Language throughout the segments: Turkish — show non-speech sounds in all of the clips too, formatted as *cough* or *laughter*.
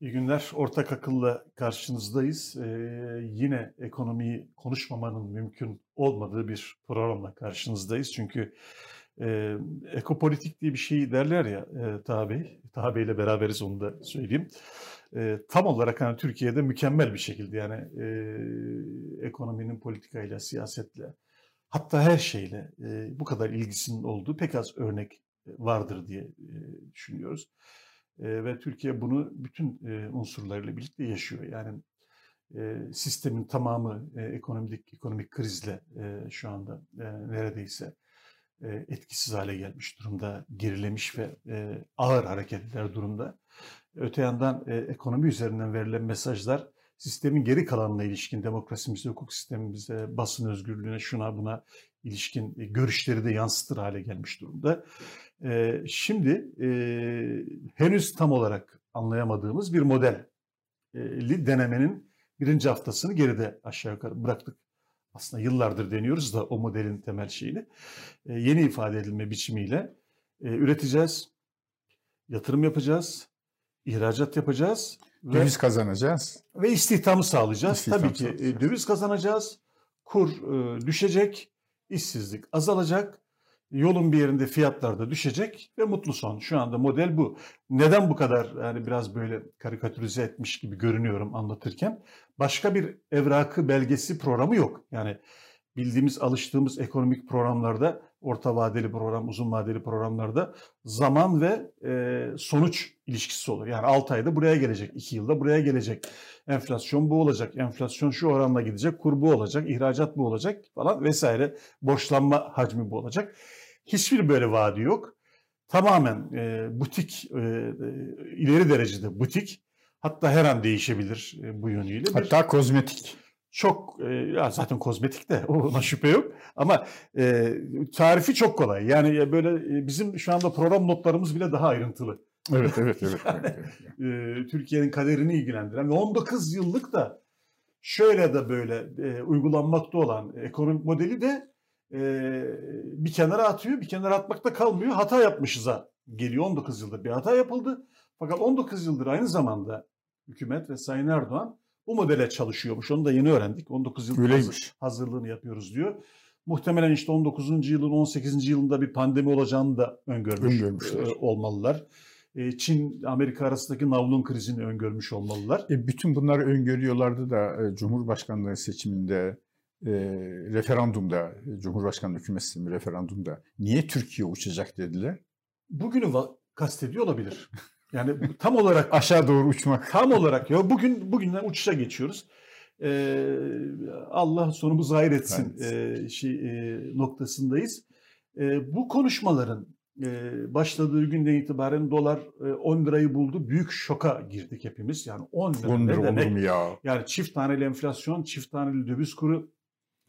İyi günler. Ortak akılla karşınızdayız. Ee, yine ekonomiyi konuşmamanın mümkün olmadığı bir programla karşınızdayız. Çünkü e, ekopolitik diye bir şey derler ya e, Taha Bey. Taha Bey ile beraberiz onu da söyleyeyim. E, tam olarak hani Türkiye'de mükemmel bir şekilde yani e, ekonominin politikayla, siyasetle hatta her şeyle e, bu kadar ilgisinin olduğu pek az örnek vardır diye e, düşünüyoruz. E, ve Türkiye bunu bütün e, unsurlarıyla birlikte yaşıyor. Yani e, sistemin tamamı e, ekonomik ekonomik krizle e, şu anda e, neredeyse e, etkisiz hale gelmiş durumda, gerilemiş ve e, ağır hareket eder durumda. Öte yandan e, ekonomi üzerinden verilen mesajlar sistemin geri kalanına ilişkin demokrasimize, hukuk sistemimize, basın özgürlüğüne, şuna buna ilişkin e, görüşleri de yansıtır hale gelmiş durumda. E, şimdi e, henüz tam olarak anlayamadığımız bir modeli denemenin birinci haftasını geride aşağı yukarı bıraktık. Aslında yıllardır deniyoruz da o modelin temel şeyini. E, yeni ifade edilme biçimiyle e, üreteceğiz, yatırım yapacağız, ihracat yapacağız. Döviz ve, kazanacağız. Ve istihdamı sağlayacağız. İstihdam Tabii ki sağlayacağız. Döviz kazanacağız, kur e, düşecek, işsizlik azalacak, yolun bir yerinde fiyatlar da düşecek ve mutlu son. Şu anda model bu. Neden bu kadar yani biraz böyle karikatürize etmiş gibi görünüyorum anlatırken? Başka bir evrakı belgesi programı yok. Yani bildiğimiz, alıştığımız ekonomik programlarda, orta vadeli program, uzun vadeli programlarda zaman ve e, sonuç ilişkisi olur. Yani 6 ayda buraya gelecek, 2 yılda buraya gelecek. Enflasyon bu olacak, enflasyon şu oranla gidecek, kur bu olacak, ihracat bu olacak falan vesaire. Borçlanma hacmi bu olacak. Hiçbir böyle vaadi yok. Tamamen e, butik, e, e, ileri derecede butik. Hatta her an değişebilir e, bu yönüyle. Hatta bir, kozmetik. Çok, e, zaten kozmetik de ona şüphe yok. Ama e, tarifi çok kolay. Yani böyle e, bizim şu anda program notlarımız bile daha ayrıntılı. Evet, evet, evet. evet. *laughs* e, Türkiye'nin kaderini ilgilendiren ve 19 yıllık da şöyle de böyle e, uygulanmakta olan ekonomik modeli de e, bir kenara atıyor. Bir kenara atmakta kalmıyor. Hata yapmışız'a geliyor. 19 yıldır bir hata yapıldı. Fakat 19 yıldır aynı zamanda hükümet ve Sayın Erdoğan bu modele çalışıyormuş. Onu da yeni öğrendik. 19 yıl hazırlığını yapıyoruz diyor. Muhtemelen işte 19. yılın 18. yılında bir pandemi olacağını da öngörmüş Öngörmüşler. olmalılar. Çin Amerika arasındaki navlun krizini öngörmüş olmalılar. E, bütün bunları öngörüyorlardı da Cumhurbaşkanlığı seçiminde e, referandumda, Cumhurbaşkanlığı hükümet sistemi referandumda niye Türkiye uçacak dediler? Bugünü kastediyor olabilir. *laughs* Yani tam olarak *laughs* aşağı doğru uçmak. Tam olarak ya bugün bugünden uçuşa geçiyoruz. Ee, Allah sonumuzu hayır etsin evet. e, şey e, noktasındayız. E, bu konuşmaların e, başladığı günden itibaren dolar e, 10 lirayı buldu. Büyük şoka girdik hepimiz. Yani 10 lira, 10 lira ne demek? Mu ya? Yani çift taneli enflasyon, çift taneli döviz kuru,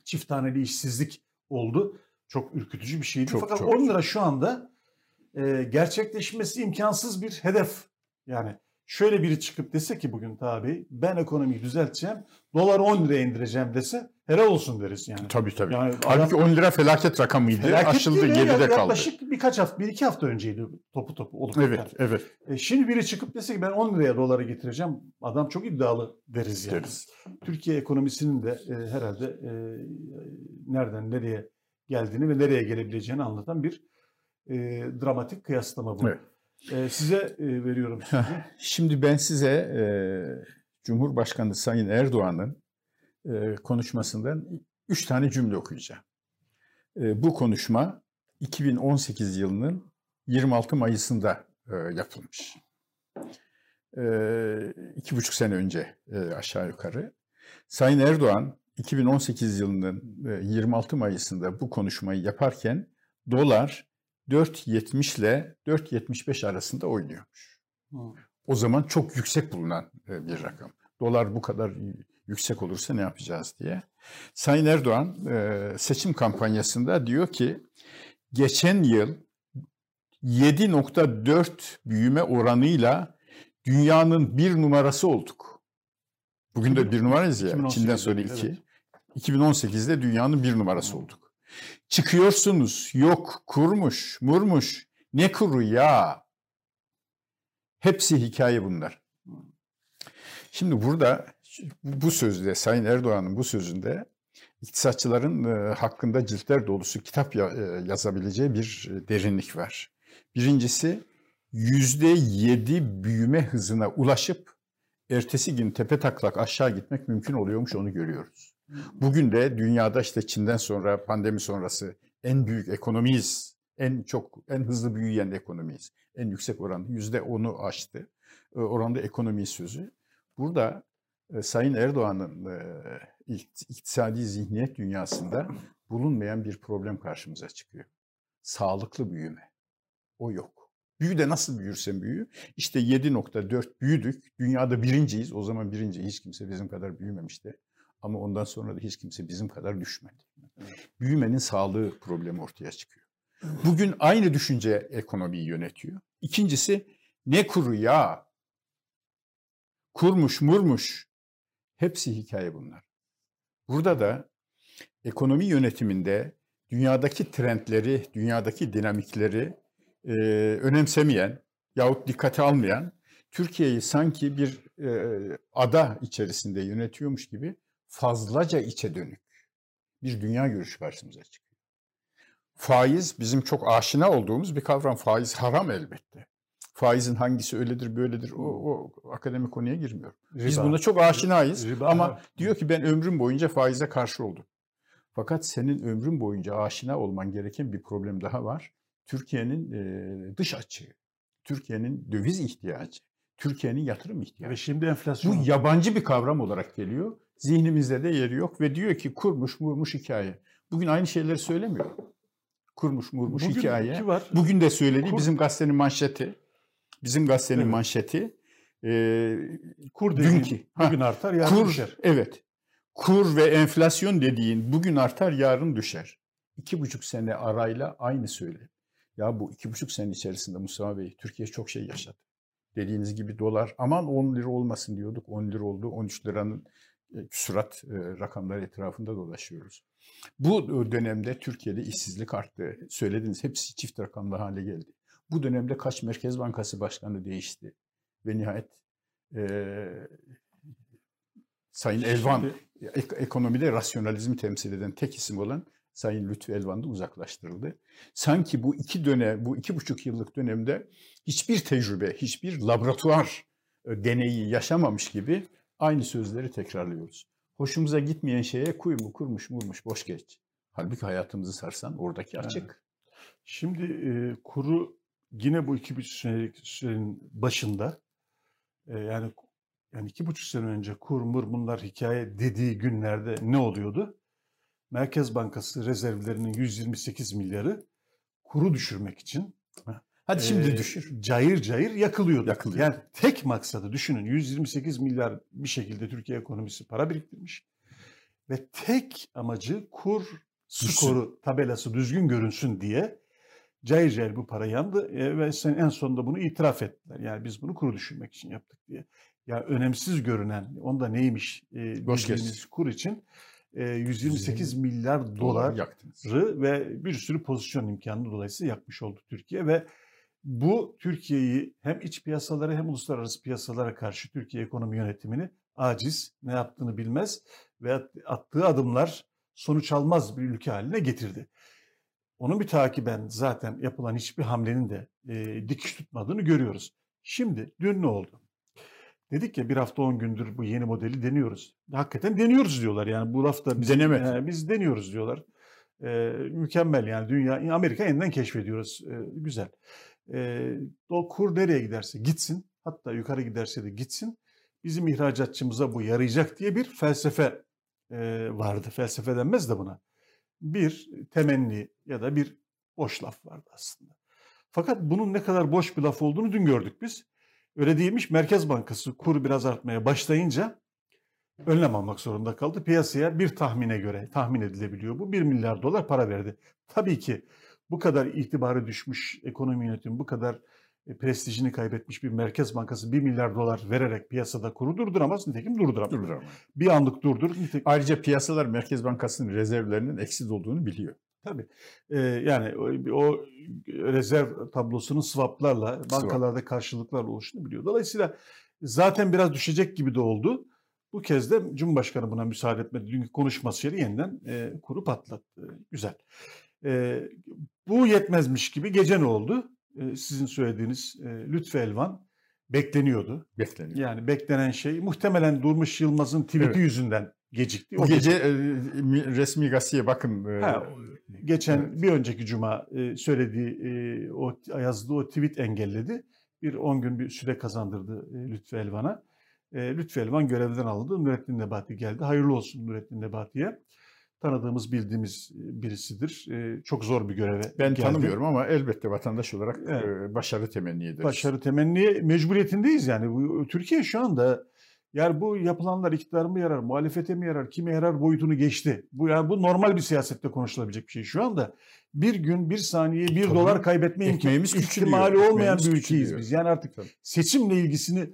çift taneli işsizlik oldu. Çok ürkütücü bir şeydi. Çok, Fakat çok, 10 lira şu anda e, gerçekleşmesi imkansız bir hedef. Yani şöyle biri çıkıp dese ki bugün tabi ben ekonomiyi düzelteceğim, doları 10 liraya indireceğim dese helal olsun deriz yani. Tabii tabii. Yani Halbuki adam, 10 lira felaket rakamıydı. Felaket Aşıldı geride kaldı. Yaklaşık birkaç hafta, bir iki hafta önceydi topu topu olup. Evet, yani. evet. E, şimdi biri çıkıp dese ki ben 10 liraya doları getireceğim. Adam çok iddialı deriz yani. Deriz. Türkiye ekonomisinin de e, herhalde e, nereden nereye geldiğini ve nereye gelebileceğini anlatan bir e, dramatik kıyaslama bu. Evet. E, size e, veriyorum sözü. Şimdi ben size e, Cumhurbaşkanı Sayın Erdoğan'ın e, konuşmasından üç tane cümle okuyacağım. E, bu konuşma 2018 yılının 26 Mayıs'ında e, yapılmış. E, iki buçuk sene önce e, aşağı yukarı. Sayın Erdoğan 2018 yılının e, 26 Mayıs'ında bu konuşmayı yaparken dolar 4.70 ile 4.75 arasında oynuyormuş. Hmm. O zaman çok yüksek bulunan e, bir rakam. Dolar bu kadar yüksek olursa ne yapacağız diye. Sayın Erdoğan e, seçim kampanyasında diyor ki geçen yıl 7.4 büyüme oranıyla dünyanın bir numarası olduk. Bugün de bir numarayız ya. Çin'den sonra iki. Evet. 2018'de dünyanın bir numarası olduk. Çıkıyorsunuz, yok kurmuş, murmuş, ne kuru ya. Hepsi hikaye bunlar. Şimdi burada bu sözde Sayın Erdoğan'ın bu sözünde iktisatçıların e, hakkında ciltler dolusu kitap e, yazabileceği bir derinlik var. Birincisi yüzde yedi büyüme hızına ulaşıp ertesi gün tepe taklak aşağı gitmek mümkün oluyormuş onu görüyoruz. Bugün de dünyada işte Çin'den sonra pandemi sonrası en büyük ekonomiyiz. En çok, en hızlı büyüyen ekonomiyiz. En yüksek oranda yüzde onu aştı. E, oranda ekonomi sözü. Burada e, Sayın Erdoğan'ın e, iktisadi zihniyet dünyasında bulunmayan bir problem karşımıza çıkıyor. Sağlıklı büyüme. O yok. Büyü de nasıl büyürsen büyü. İşte 7.4 büyüdük. Dünyada birinciyiz. O zaman birinci hiç kimse bizim kadar büyümemişti. Ama ondan sonra da hiç kimse bizim kadar düşmedi. Büyümenin sağlığı problemi ortaya çıkıyor. Bugün aynı düşünce ekonomiyi yönetiyor. İkincisi ne kuru ya? Kurmuş murmuş. Hepsi hikaye bunlar. Burada da ekonomi yönetiminde dünyadaki trendleri, dünyadaki dinamikleri e, önemsemeyen yahut dikkate almayan Türkiye'yi sanki bir e, ada içerisinde yönetiyormuş gibi fazlaca içe dönük bir dünya görüşü karşımıza çıkıyor. Faiz bizim çok aşina olduğumuz bir kavram. Faiz haram elbette. Faizin hangisi öyledir böyledir o, o akademik konuya girmiyor. Riba. Biz buna çok aşinayız Riba. ama diyor ki ben ömrüm boyunca faize karşı oldum. Fakat senin ömrün boyunca aşina olman gereken bir problem daha var. Türkiye'nin e, dış açığı, Türkiye'nin döviz ihtiyacı, Türkiye'nin yatırım ihtiyacı. Ve şimdi enflasyon. Bu yabancı bir kavram olarak geliyor. Zihnimizde de yeri yok ve diyor ki kurmuş murmuş hikaye. Bugün aynı şeyleri söylemiyor. Kurmuş murmuş Bugün hikaye. Var. Bugün de söyledi Kur... bizim gazetenin manşeti. Bizim gazetenin evet. manşeti. E, kur dediğin dünkü, bugün ha, artar yarın kur, düşer. Evet. Kur ve enflasyon dediğin bugün artar yarın düşer. İki buçuk sene arayla aynı söyle. Ya bu iki buçuk sene içerisinde Mustafa Bey Türkiye çok şey yaşadı. Dediğiniz gibi dolar aman 10 lira olmasın diyorduk. 10 lira oldu. 13 liranın küsurat rakamlar etrafında dolaşıyoruz. Bu dönemde Türkiye'de işsizlik arttı. Söylediniz hepsi çift rakamlı hale geldi. Bu dönemde kaç Merkez Bankası Başkanı değişti. Ve nihayet e, Sayın Elvan ek, ekonomide rasyonalizmi temsil eden tek isim olan Sayın Lütfü Elvan da uzaklaştırıldı. Sanki bu iki dönem, bu iki buçuk yıllık dönemde hiçbir tecrübe, hiçbir laboratuvar deneyi yaşamamış gibi aynı sözleri tekrarlıyoruz. Hoşumuza gitmeyen şeye kuyumu kurmuş murmuş boş geç. Halbuki hayatımızı sarsan oradaki açık. Evet. Şimdi e, kuru yine bu iki buçuk senelik sürenin başında e, yani yani iki buçuk sene önce kur mur bunlar hikaye dediği günlerde ne oluyordu? Merkez Bankası rezervlerinin 128 milyarı kuru düşürmek için Hadi şimdi e, düşür. Cayır cayır yakılıyordu. Yakılıyor. Yani tek maksadı düşünün 128 milyar bir şekilde Türkiye ekonomisi para biriktirmiş. Ve tek amacı kur skoru tabelası düzgün görünsün diye cayır cayır bu para yandı e, ve sen en sonunda bunu itiraf ettiler. Yani biz bunu kuru düşürmek için yaptık diye. Ya önemsiz görünen, onda neymiş e, Boş kur için e, 128 milyar dolar yaktınız. ve bir sürü pozisyon imkanı dolayısıyla yakmış oldu Türkiye ve bu Türkiye'yi hem iç piyasalara hem uluslararası piyasalara karşı Türkiye ekonomi yönetimini aciz, ne yaptığını bilmez ve attığı adımlar sonuç almaz bir ülke haline getirdi. Onun bir takiben zaten yapılan hiçbir hamlenin de e, dikiş tutmadığını görüyoruz. Şimdi dün ne oldu? Dedik ya bir hafta on gündür bu yeni modeli deniyoruz. Hakikaten deniyoruz diyorlar yani bu hafta biz, Deneme. E, biz deniyoruz diyorlar. E, mükemmel yani dünya Amerika yeniden keşfediyoruz. E, güzel. E, o kur nereye giderse gitsin hatta yukarı giderse de gitsin bizim ihracatçımıza bu yarayacak diye bir felsefe e, vardı. Felsefe denmez de buna. Bir temenni ya da bir boş laf vardı aslında. Fakat bunun ne kadar boş bir laf olduğunu dün gördük biz. Öyle değilmiş Merkez Bankası kur biraz artmaya başlayınca önlem almak zorunda kaldı. Piyasaya bir tahmine göre tahmin edilebiliyor bu 1 milyar dolar para verdi. Tabii ki bu kadar itibarı düşmüş ekonomi yönetimi, bu kadar e, prestijini kaybetmiş bir merkez bankası 1 milyar dolar vererek piyasada kuru durduramaz. Nitekim durduramaz. durduramaz. Bir anlık durdur. Nitekim... Ayrıca piyasalar Merkez Bankası'nın rezervlerinin eksiz olduğunu biliyor. Tabii. Ee, yani o, o rezerv tablosunun swaplarla, bankalarda karşılıklarla oluştuğunu biliyor. Dolayısıyla Zaten biraz düşecek gibi de oldu. Bu kez de Cumhurbaşkanı buna müsaade etmedi. Dünkü konuşmasıyla yeniden e, kuru patlattı. Güzel. E, bu yetmezmiş gibi gece ne oldu? E, sizin söylediğiniz e, Lütfü Elvan bekleniyordu. Bekleniyor. Yani beklenen şey muhtemelen Durmuş Yılmaz'ın tweet'i Evet. yüzünden gecikti. Bu gece e, mi- resmi gazeteye bakın. e, Ha, geçen evet. bir önceki cuma e, söylediği e, o yazdığı o tweet engelledi. Bir 10 gün bir süre kazandırdı e, Lütfü Elvan'a. E, Lütfü Elvan görevden alındı. Nurettin Nebati geldi. Hayırlı olsun Nurettin Nebati'ye. Tanıdığımız, bildiğimiz birisidir. Çok zor bir göreve Ben geldi. tanımıyorum ama elbette vatandaş olarak Evet. başarı temenni ederiz. Başarı temenniye mecburiyetindeyiz yani. Bu, Türkiye şu anda yani bu yapılanlar iktidar mı yarar, muhalefete mi yarar, kime yarar boyutunu geçti. Bu yani bu normal bir siyasette konuşulabilecek bir şey. Şu anda bir gün, bir saniye, bir Tabii. dolar kaybetme Ekmeğimiz ihtimali olmayan ekmeğimiz bir ülkeyiz küçülüyor. biz. Yani artık Tabii. seçimle ilgisini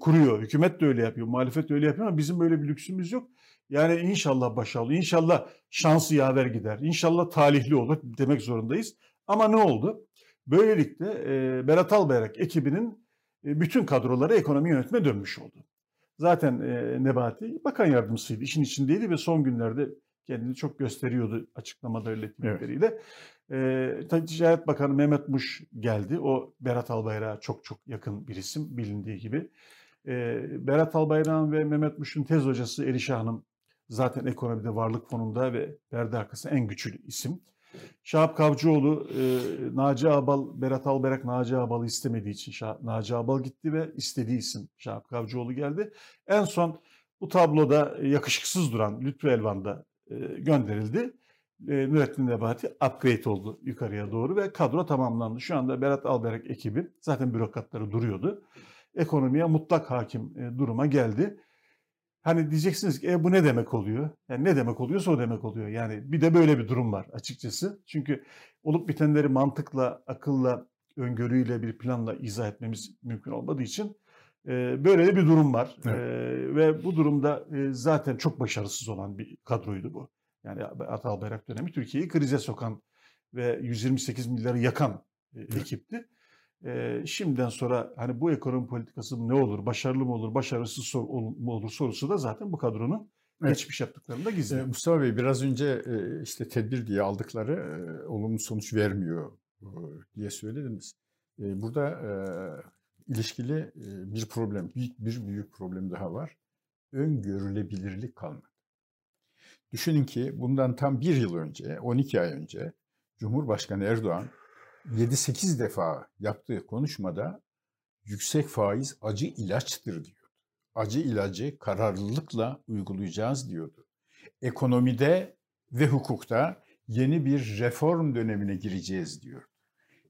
kuruyor. Hükümet de öyle yapıyor, muhalefet de öyle yapıyor ama bizim böyle bir lüksümüz yok. Yani inşallah başarılı, inşallah şansı yaver gider, inşallah talihli olur demek zorundayız. Ama ne oldu? Böylelikle e, Berat Albayrak ekibinin e, bütün kadroları ekonomi yönetime dönmüş oldu. Zaten e, Nebati bakan yardımcısıydı, işin içindeydi ve son günlerde kendini çok gösteriyordu açıklamada öyle tweetleriyle. E, Ticaret Bakanı Mehmet Muş geldi. O Berat Albayrak'a çok çok yakın bir isim bilindiği gibi. E, Berat Albayrak'ın ve Mehmet Muş'un tez hocası Erişe Hanım zaten ekonomide varlık fonunda ve perde arkasında en güçlü isim. Şahap Kavcıoğlu, e, Naci Abal, Berat Albayrak Naci Abal'ı istemediği için Şah, Naci Abal gitti ve istediği isim Şahap Kavcıoğlu geldi. En son bu tabloda yakışıksız duran Lütfü Elvan da e, gönderildi. E, Nurettin Nebati upgrade oldu yukarıya doğru ve kadro tamamlandı. Şu anda Berat Albayrak ekibi zaten bürokratları duruyordu. Ekonomiye mutlak hakim e, duruma geldi. Hani diyeceksiniz ki e, bu ne demek oluyor? Yani ne demek oluyorsa o demek oluyor. Yani bir de böyle bir durum var açıkçası. Çünkü olup bitenleri mantıkla, akılla, öngörüyle bir planla izah etmemiz mümkün olmadığı için e, böyle de bir durum var. Evet. E, ve bu durumda e, zaten çok başarısız olan bir kadroydu bu. Yani Atal Bayrak dönemi Türkiye'yi krize sokan ve 128 milyarı yakan e, ekipti. E, şimdiden sonra hani bu ekonomi politikası ne olur, başarılı mı olur, başarısız sor- ol- mu olur sorusu da zaten bu kadronun Evet. geçmiş yaptıklarında gizli. E, Mustafa Bey biraz önce e, işte tedbir diye aldıkları e, olumlu sonuç vermiyor e, diye söylediniz. E, Burada e, ilişkili e, bir problem, büyük bir büyük problem daha var. Öngörülebilirlik kalmadı. Düşünün ki bundan tam bir yıl önce, 12 ay önce Cumhurbaşkanı Erdoğan 7-8 defa yaptığı konuşmada yüksek faiz acı ilaçtır diyordu. Acı ilacı kararlılıkla uygulayacağız diyordu. Ekonomide ve hukukta yeni bir reform dönemine gireceğiz diyor.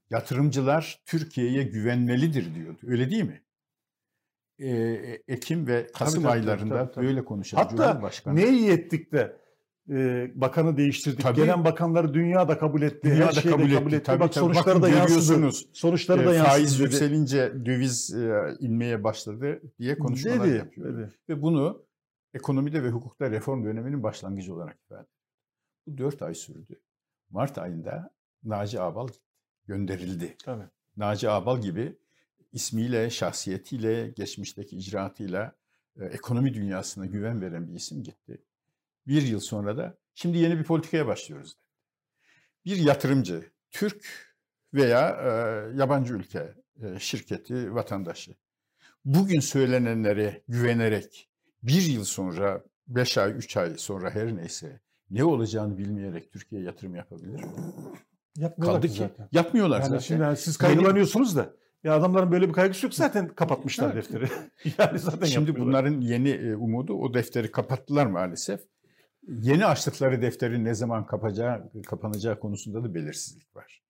Yatırımcılar Türkiye'ye güvenmelidir diyordu. Öyle değil mi? Ee, Ekim ve Kasım tabii, aylarında tabii, tabii. böyle konuşan Hatta Cumhurbaşkanı. ne iyi ettik de e, bakanı değiştirdik. Tabii. Gelen bakanları dünya da kabul etti. Dünya her da kabul kabul etti. etti. Tabii, Bak tabii. sonuçları Bakın da yansıdı. Sonuçları E, da yansıdı. faiz dedi. yükselince döviz e, inmeye başladı diye konuşmalar dedi, yapıyor. dedi. Ve bunu ekonomide ve hukukta reform döneminin başlangıcı olarak ifade. Bu dört ay sürdü. Mart ayında Naci Ağbal gönderildi. Tabii. Naci Ağbal gibi ismiyle, şahsiyetiyle, geçmişteki icraatıyla e, ekonomi dünyasına güven veren bir isim gitti. Bir yıl sonra da şimdi yeni bir politikaya başlıyoruz. Bir yatırımcı, Türk veya e, yabancı ülke e, şirketi, vatandaşı bugün söylenenlere güvenerek bir yıl sonra, beş ay, üç ay sonra her neyse ne olacağını bilmeyerek Türkiye'ye yatırım yapabilir mi? Yapmıyorlar Kaldı ki zaten. yapmıyorlar Yani zaten. şimdi yani siz kaygılanıyorsunuz da. Ya adamların böyle bir kaygısı yok zaten kapatmışlar defteri. *laughs* yani zaten Şimdi bunların yeni e, umudu o defteri kapattılar maalesef. Yeni açtıkları defterin ne zaman kapacağı, kapanacağı konusunda da belirsizlik var.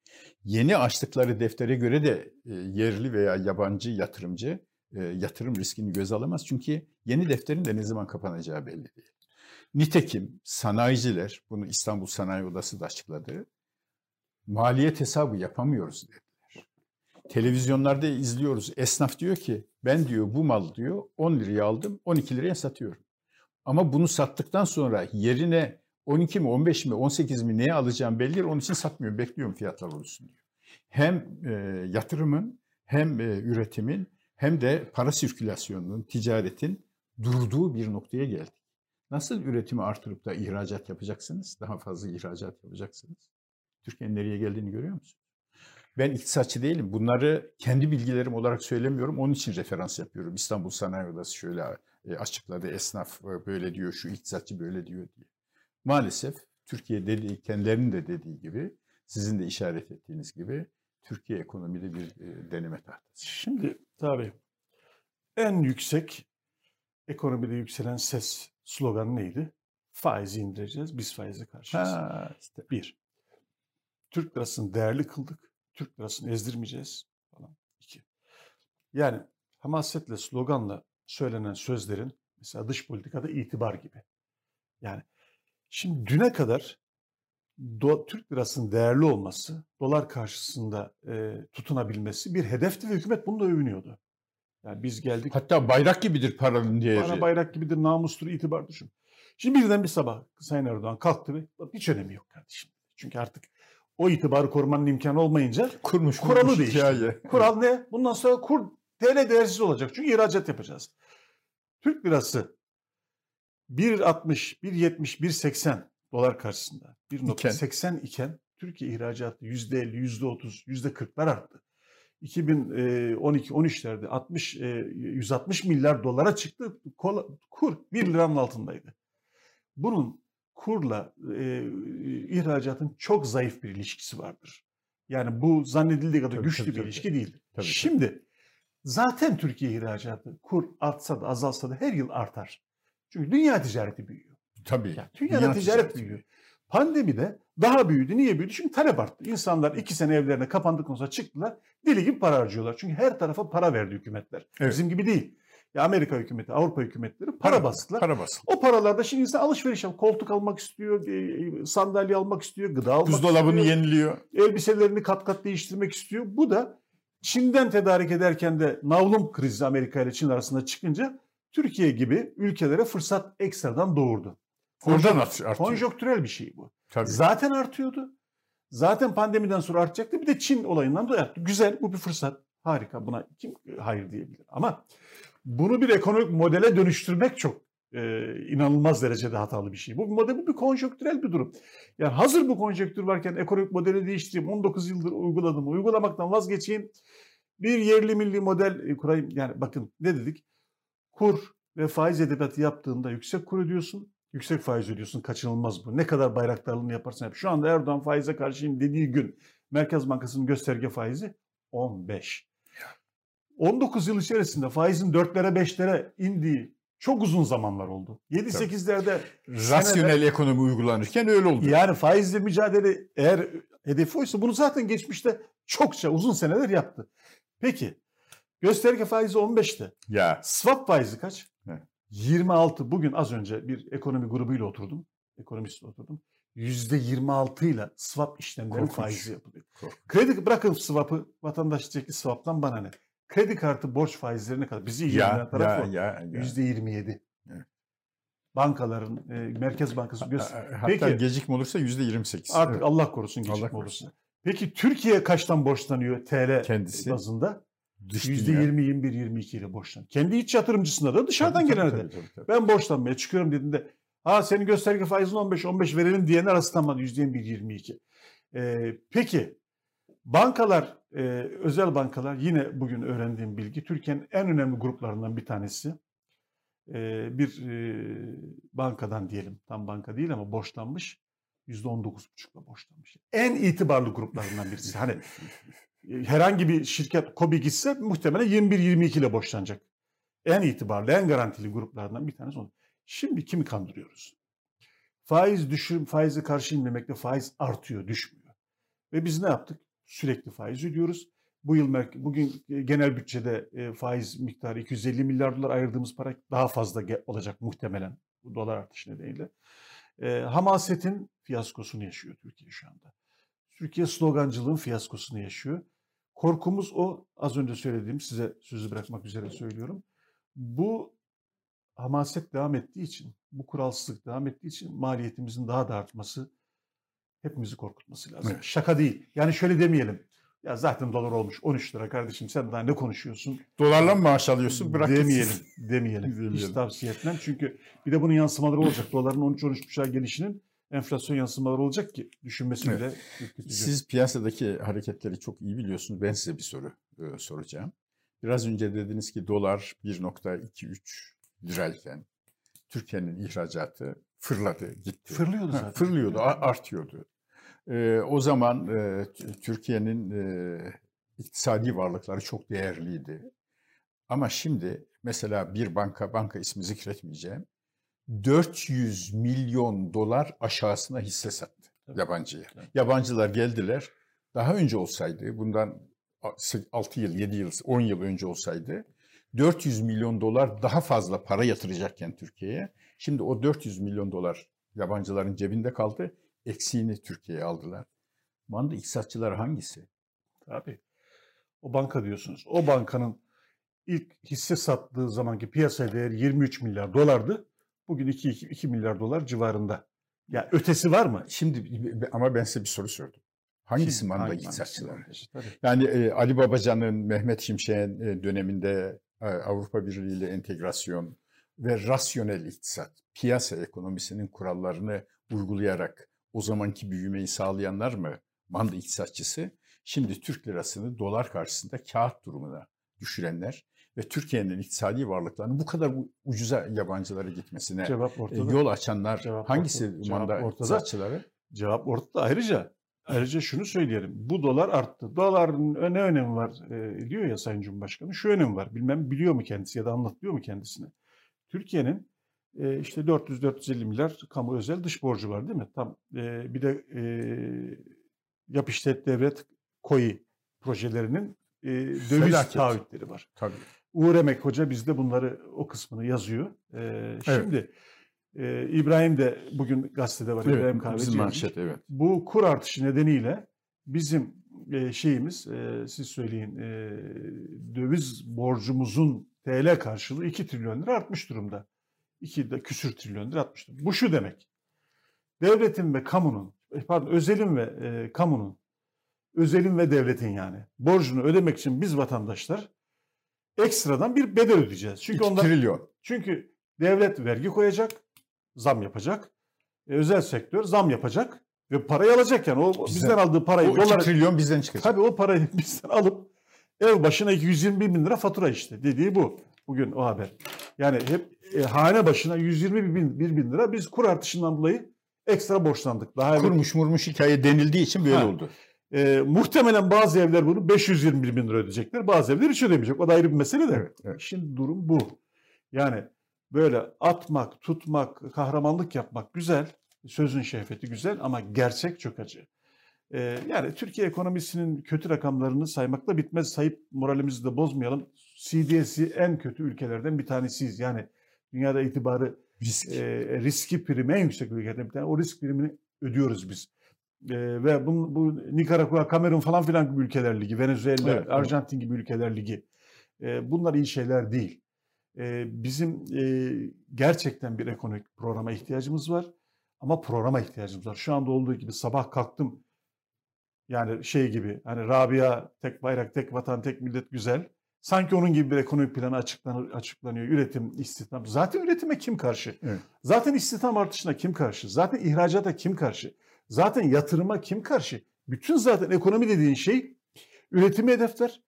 Yeni açtıkları deftere göre de e, yerli veya yabancı yatırımcı e, yatırım riskini göz alamaz. Çünkü yeni defterin de ne zaman kapanacağı belli değil. Nitekim sanayiciler, bunu İstanbul Sanayi Odası da açıkladı, maliyet hesabı yapamıyoruz dediler. Televizyonlarda izliyoruz. Esnaf diyor ki ben diyor bu mal diyor 10 liraya aldım 12 liraya satıyorum. Ama bunu sattıktan sonra yerine 12 mi 15 mi 18 mi neye alacağım belli değil. Onun için satmıyorum bekliyorum fiyatlar olsun diyor. Hem e, yatırımın hem e, üretimin hem de para sirkülasyonunun, ticaretin durduğu bir noktaya geldik. Nasıl üretimi artırıp da ihracat yapacaksınız? Daha fazla ihracat yapacaksınız. Türkiye'nin nereye geldiğini görüyor musunuz? Ben iktisatçı değilim. Bunları kendi bilgilerim olarak söylemiyorum. Onun için referans yapıyorum. İstanbul Sanayi Odası şöyle e, açıkladı. Esnaf e, böyle diyor, şu iktisatçı böyle diyor diye. Maalesef Türkiye dediği, kendilerinin de dediği gibi, sizin de işaret ettiğiniz gibi Türkiye ekonomide bir e, deneme tahtası. Şimdi tabii en yüksek ekonomide yükselen ses sloganı neydi? Faizi indireceğiz, biz faize karşıyız. Ha, işte. Bir, Türk lirasını değerli kıldık, Türk lirasını ezdirmeyeceğiz falan. İki, yani hamasetle, sloganla söylenen sözlerin mesela dış politikada itibar gibi. Yani şimdi düne kadar do, Türk lirasının değerli olması, dolar karşısında e, tutunabilmesi bir hedefti ve hükümet bunu da övünüyordu. Yani biz geldik. Hatta bayrak gibidir paranın değeri. Bana bayrak gibidir, namustur, itibar düşün. Şimdi birden bir sabah Sayın Erdoğan kalktı ve hiç önemi yok kardeşim. Çünkü artık o itibarı korumanın imkanı olmayınca kurmuş kuralı değişti. Hikaye. Kural ne? Bundan sonra kur TL değersiz olacak. Çünkü ihracat yapacağız. Türk lirası 1.60, 1.70, 1.80 dolar karşısında 1.80 iken Türkiye ihracatı %50, %30, %40'lar arttı. 2012-13'lerde 60 160 milyar dolara çıktı. Kur 1 liranın altındaydı. Bunun kurla e, ihracatın çok zayıf bir ilişkisi vardır. Yani bu zannedildiği kadar tabii, güçlü tabii, bir tabii. ilişki değil. Tabii, Şimdi. Zaten Türkiye ihracatı kur artsa da azalsa da her yıl artar. Çünkü dünya ticareti büyüyor. Tabii. Yani dünyada dünya ticaret, ticaret büyüyor. Pandemide daha büyüdü. Niye büyüdü? Çünkü talep arttı. İnsanlar iki sene evlerine kapandıktan sonra çıktılar. Deli gibi para harcıyorlar. Çünkü her tarafa para verdi hükümetler. Evet. Bizim gibi değil. Ya Amerika hükümeti, Avrupa hükümetleri para, para bastılar. Para bastılar. O paralarda şimdi insan alışveriş yapıyor. Koltuk almak istiyor, e, sandalye almak istiyor, gıda almak Buzdolabını istiyor. yeniliyor. Elbiselerini kat kat değiştirmek istiyor. Bu da Çin'den tedarik ederken de navlum krizi Amerika ile Çin arasında çıkınca Türkiye gibi ülkelere fırsat ekstradan doğurdu. Oradan artıyor. Konjonktürel bir şey bu. Tabii. Zaten artıyordu. Zaten pandemiden sonra artacaktı. Bir de Çin olayından da arttı. Güzel bu bir fırsat. Harika buna kim hayır diyebilir. Ama bunu bir ekonomik modele dönüştürmek çok e, inanılmaz derecede hatalı bir şey. Bu model, bu bir konjonktürel bir durum. Yani hazır bu konjonktür varken ekonomik modeli değiştireyim, 19 yıldır uyguladım, uygulamaktan vazgeçeyim, bir yerli milli model e, kurayım. Yani bakın ne dedik? Kur ve faiz edebiyatı yaptığında yüksek kur ödüyorsun, yüksek faiz ödüyorsun. Kaçınılmaz bu. Ne kadar bayraktarlığını yaparsan yap. Şu anda Erdoğan faize karşıyım dediği gün Merkez Bankası'nın gösterge faizi 15. 19 yıl içerisinde faizin 4'lere 5'lere indiği çok uzun zamanlar oldu. 7-8'lerde rasyonel senede, ekonomi uygulanırken öyle oldu. Yani faizle mücadele eğer hedefi oysa bunu zaten geçmişte çokça uzun seneler yaptı. Peki gösterge faizi 15'te. Ya. Swap faizi kaç? Evet. 26 bugün az önce bir ekonomi grubuyla oturdum. Ekonomistle oturdum. %26 ile swap işlemlerin Korkunç. faizi yapılıyor. Korkunç. Kredi bırakın swap'ı vatandaş diyecek swap'tan bana ne? Kredi kartı borç faizlerine kadar bizi ilgilendiren taraf ya, Ya, ya. %27. Evet. Bankaların, e, Merkez Bankası göster. Hatta Peki, gecikme olursa %28. Artık evet. Allah korusun gecikme Allah olursa. Peki Türkiye kaçtan borçlanıyor TL Kendisi. bazında? Dış %20, 21, 22 ile borçlan. Kendi iç yatırımcısında da dışarıdan gelene de. Ben borçlanmaya çıkıyorum dediğinde ha senin gösterge faizin 15, 15 verelim diyenler bana %21, 22. Ee, peki bankalar, e, özel bankalar yine bugün öğrendiğim bilgi Türkiye'nin en önemli gruplarından bir tanesi. Ee, bir e, bankadan diyelim tam banka değil ama borçlanmış. %19,5'la borçlanmış. En itibarlı gruplarından birisi. Hani herhangi bir şirket KOBİ gitse muhtemelen 21-22 ile borçlanacak. En itibarlı, en garantili gruplardan bir tanesi o. Şimdi kimi kandırıyoruz? Faiz düşür, faize karşı inmemekle faiz artıyor, düşmüyor. Ve biz ne yaptık? Sürekli faiz ödüyoruz. Bu yıl bugün genel bütçede e, faiz miktarı 250 milyar dolar ayırdığımız para daha fazla olacak muhtemelen bu dolar artışı nedeniyle. E, hamasetin fiyaskosunu yaşıyor Türkiye şu anda. Türkiye slogancılığın fiyaskosunu yaşıyor. Korkumuz o az önce söylediğim size sözü bırakmak üzere söylüyorum. Bu hamaset devam ettiği için, bu kuralsızlık devam ettiği için maliyetimizin daha da artması hepimizi korkutması lazım. Evet. Şaka değil. Yani şöyle demeyelim. Ya zaten dolar olmuş 13 lira kardeşim sen daha ne konuşuyorsun? Dolarla mı maaş alıyorsun? Bırak demeyelim, gitsin. demeyelim. *laughs* Hiç Demeyelim. tavsiye etmem. Çünkü bir de bunun yansımaları olacak. Doların 13-13,5'a gelişinin enflasyon yansımaları olacak ki düşünmesi Evet. bile ürkütücü. Siz piyasadaki hareketleri çok iyi biliyorsunuz. Ben size bir soru e, soracağım. Biraz önce dediniz ki dolar 1.23 lirayken Türkiye'nin ihracatı fırladı, gitti. Fırlıyordu Ha, zaten. Fırlıyordu, a- artıyordu. E, o zaman e, Türkiye'nin e, iktisadi varlıkları çok değerliydi. Ama şimdi mesela bir banka, banka ismi zikretmeyeceğim, 400 milyon dolar aşağısına hisse sattı Tabii. yabancıya. Tabii. Yabancılar geldiler. Daha önce olsaydı, bundan 6 yıl, 7 yıl, 10 yıl önce olsaydı 400 milyon dolar daha fazla para yatıracakken Türkiye'ye, şimdi o 400 milyon dolar yabancıların cebinde kaldı. Eksiğini Türkiye'ye aldılar. Manda iktisatçıları hangisi? Abi o banka diyorsunuz. O bankanın ilk hisse sattığı zamanki piyasa değeri 23 milyar dolardı. Bugün 2, 2, 2 milyar dolar civarında. Ya ötesi var mı? Şimdi ama ben size bir soru sordum. Hangisi manda? Tabii. Yani e, Ali Babacan'ın, Mehmet Şimşek'in e, döneminde e, Avrupa Birliği ile entegrasyon ve rasyonel iktisat, piyasa ekonomisinin kurallarını uygulayarak o zamanki büyümeyi sağlayanlar mı manda iktisatçısı? Şimdi Türk lirasını dolar karşısında kağıt durumuna düşürenler ve Türkiye'nin iktisadi varlıklarının bu kadar ucuza yabancılara gitmesine Cevap e, yol açanlar Cevap hangisi ortada. Cevap manda ortada. iktisatçıları? Cevap ortada. Ayrıca ayrıca şunu söyleyelim. Bu dolar arttı. Doların ne önemi var e, diyor ya Sayın Cumhurbaşkanı. Şu önemi var. Bilmem biliyor mu kendisi ya da anlatıyor mu kendisine? Türkiye'nin e, işte 400-450 milyar kamu özel dış borcu var değil mi? Tam e, bir de e, yap işlet devlet koyu projelerinin e, döviz Felaket. taahhütleri var. Tabii. Uğur Emek Hoca bizde bunları o kısmını yazıyor. Evet. Şimdi e, İbrahim de bugün gazetede var. İbrahim Evet, Kahveci bizim yazmış. manşet evet. Bu kur artışı nedeniyle bizim e, şeyimiz e, siz söyleyin e, döviz borcumuzun TL karşılığı 2 trilyon lira artmış durumda. 2 de küsür trilyon lira durumda. Bu şu demek. Devletin ve kamunun pardon özelin ve e, kamunun özelin ve devletin yani borcunu ödemek için biz vatandaşlar ekstradan bir bedel ödeyeceğiz. Çünkü onlar trilyon. çünkü devlet vergi koyacak, zam yapacak. E, özel sektör zam yapacak ve parayı alacak yani. O bizden, Bizden- aldığı parayı O 2 dolar trilyon bizden çıkacak. tabii o parayı *laughs* bizden alıp ev başına 220 bin lira fatura işte dediği bu. Bugün o haber. Yani hep e, hane başına 120 bin, bir bin lira biz kur artışından dolayı ekstra borçlandık. Daha Kurmuş murmuş hikaye denildiği için böyle Ha. oldu. E, muhtemelen bazı evler bunu 521 bin lira ödeyecekler. Bazı evler hiç ödemeyecek. O da ayrı bir mesele de. Evet, evet. Şimdi durum bu. Yani böyle atmak, tutmak, kahramanlık yapmak güzel. Sözün şehveti güzel ama gerçek çok acı. Ee, yani Türkiye ekonomisinin kötü rakamlarını saymakla bitmez. Sayıp moralimizi de bozmayalım. CDS'i en kötü ülkelerden bir tanesiyiz. Yani dünyada itibarı Risk. e, riski primi en yüksek ülkelerden bir tane. O risk primini ödüyoruz biz. E, ve bu, bu Nikaragua, Kamerun falan filan gibi ülkeler ligi, Venezuela, Evet, evet. Arjantin gibi ülkeler ligi. E, bunlar iyi şeyler değil. E, bizim e, gerçekten bir ekonomik programa ihtiyacımız var. Ama programa ihtiyacımız var. Şu anda olduğu gibi sabah kalktım. Yani şey gibi hani Rabia tek bayrak, tek vatan, tek millet güzel. Sanki onun gibi bir ekonomik planı açıklanır, açıklanıyor. Üretim, istihdam. Zaten üretime kim karşı? Evet. Zaten istihdam artışına kim karşı? Zaten ihracata kim karşı? Zaten yatırıma kim karşı? Bütün zaten ekonomi dediğin şey üretimi hedefler.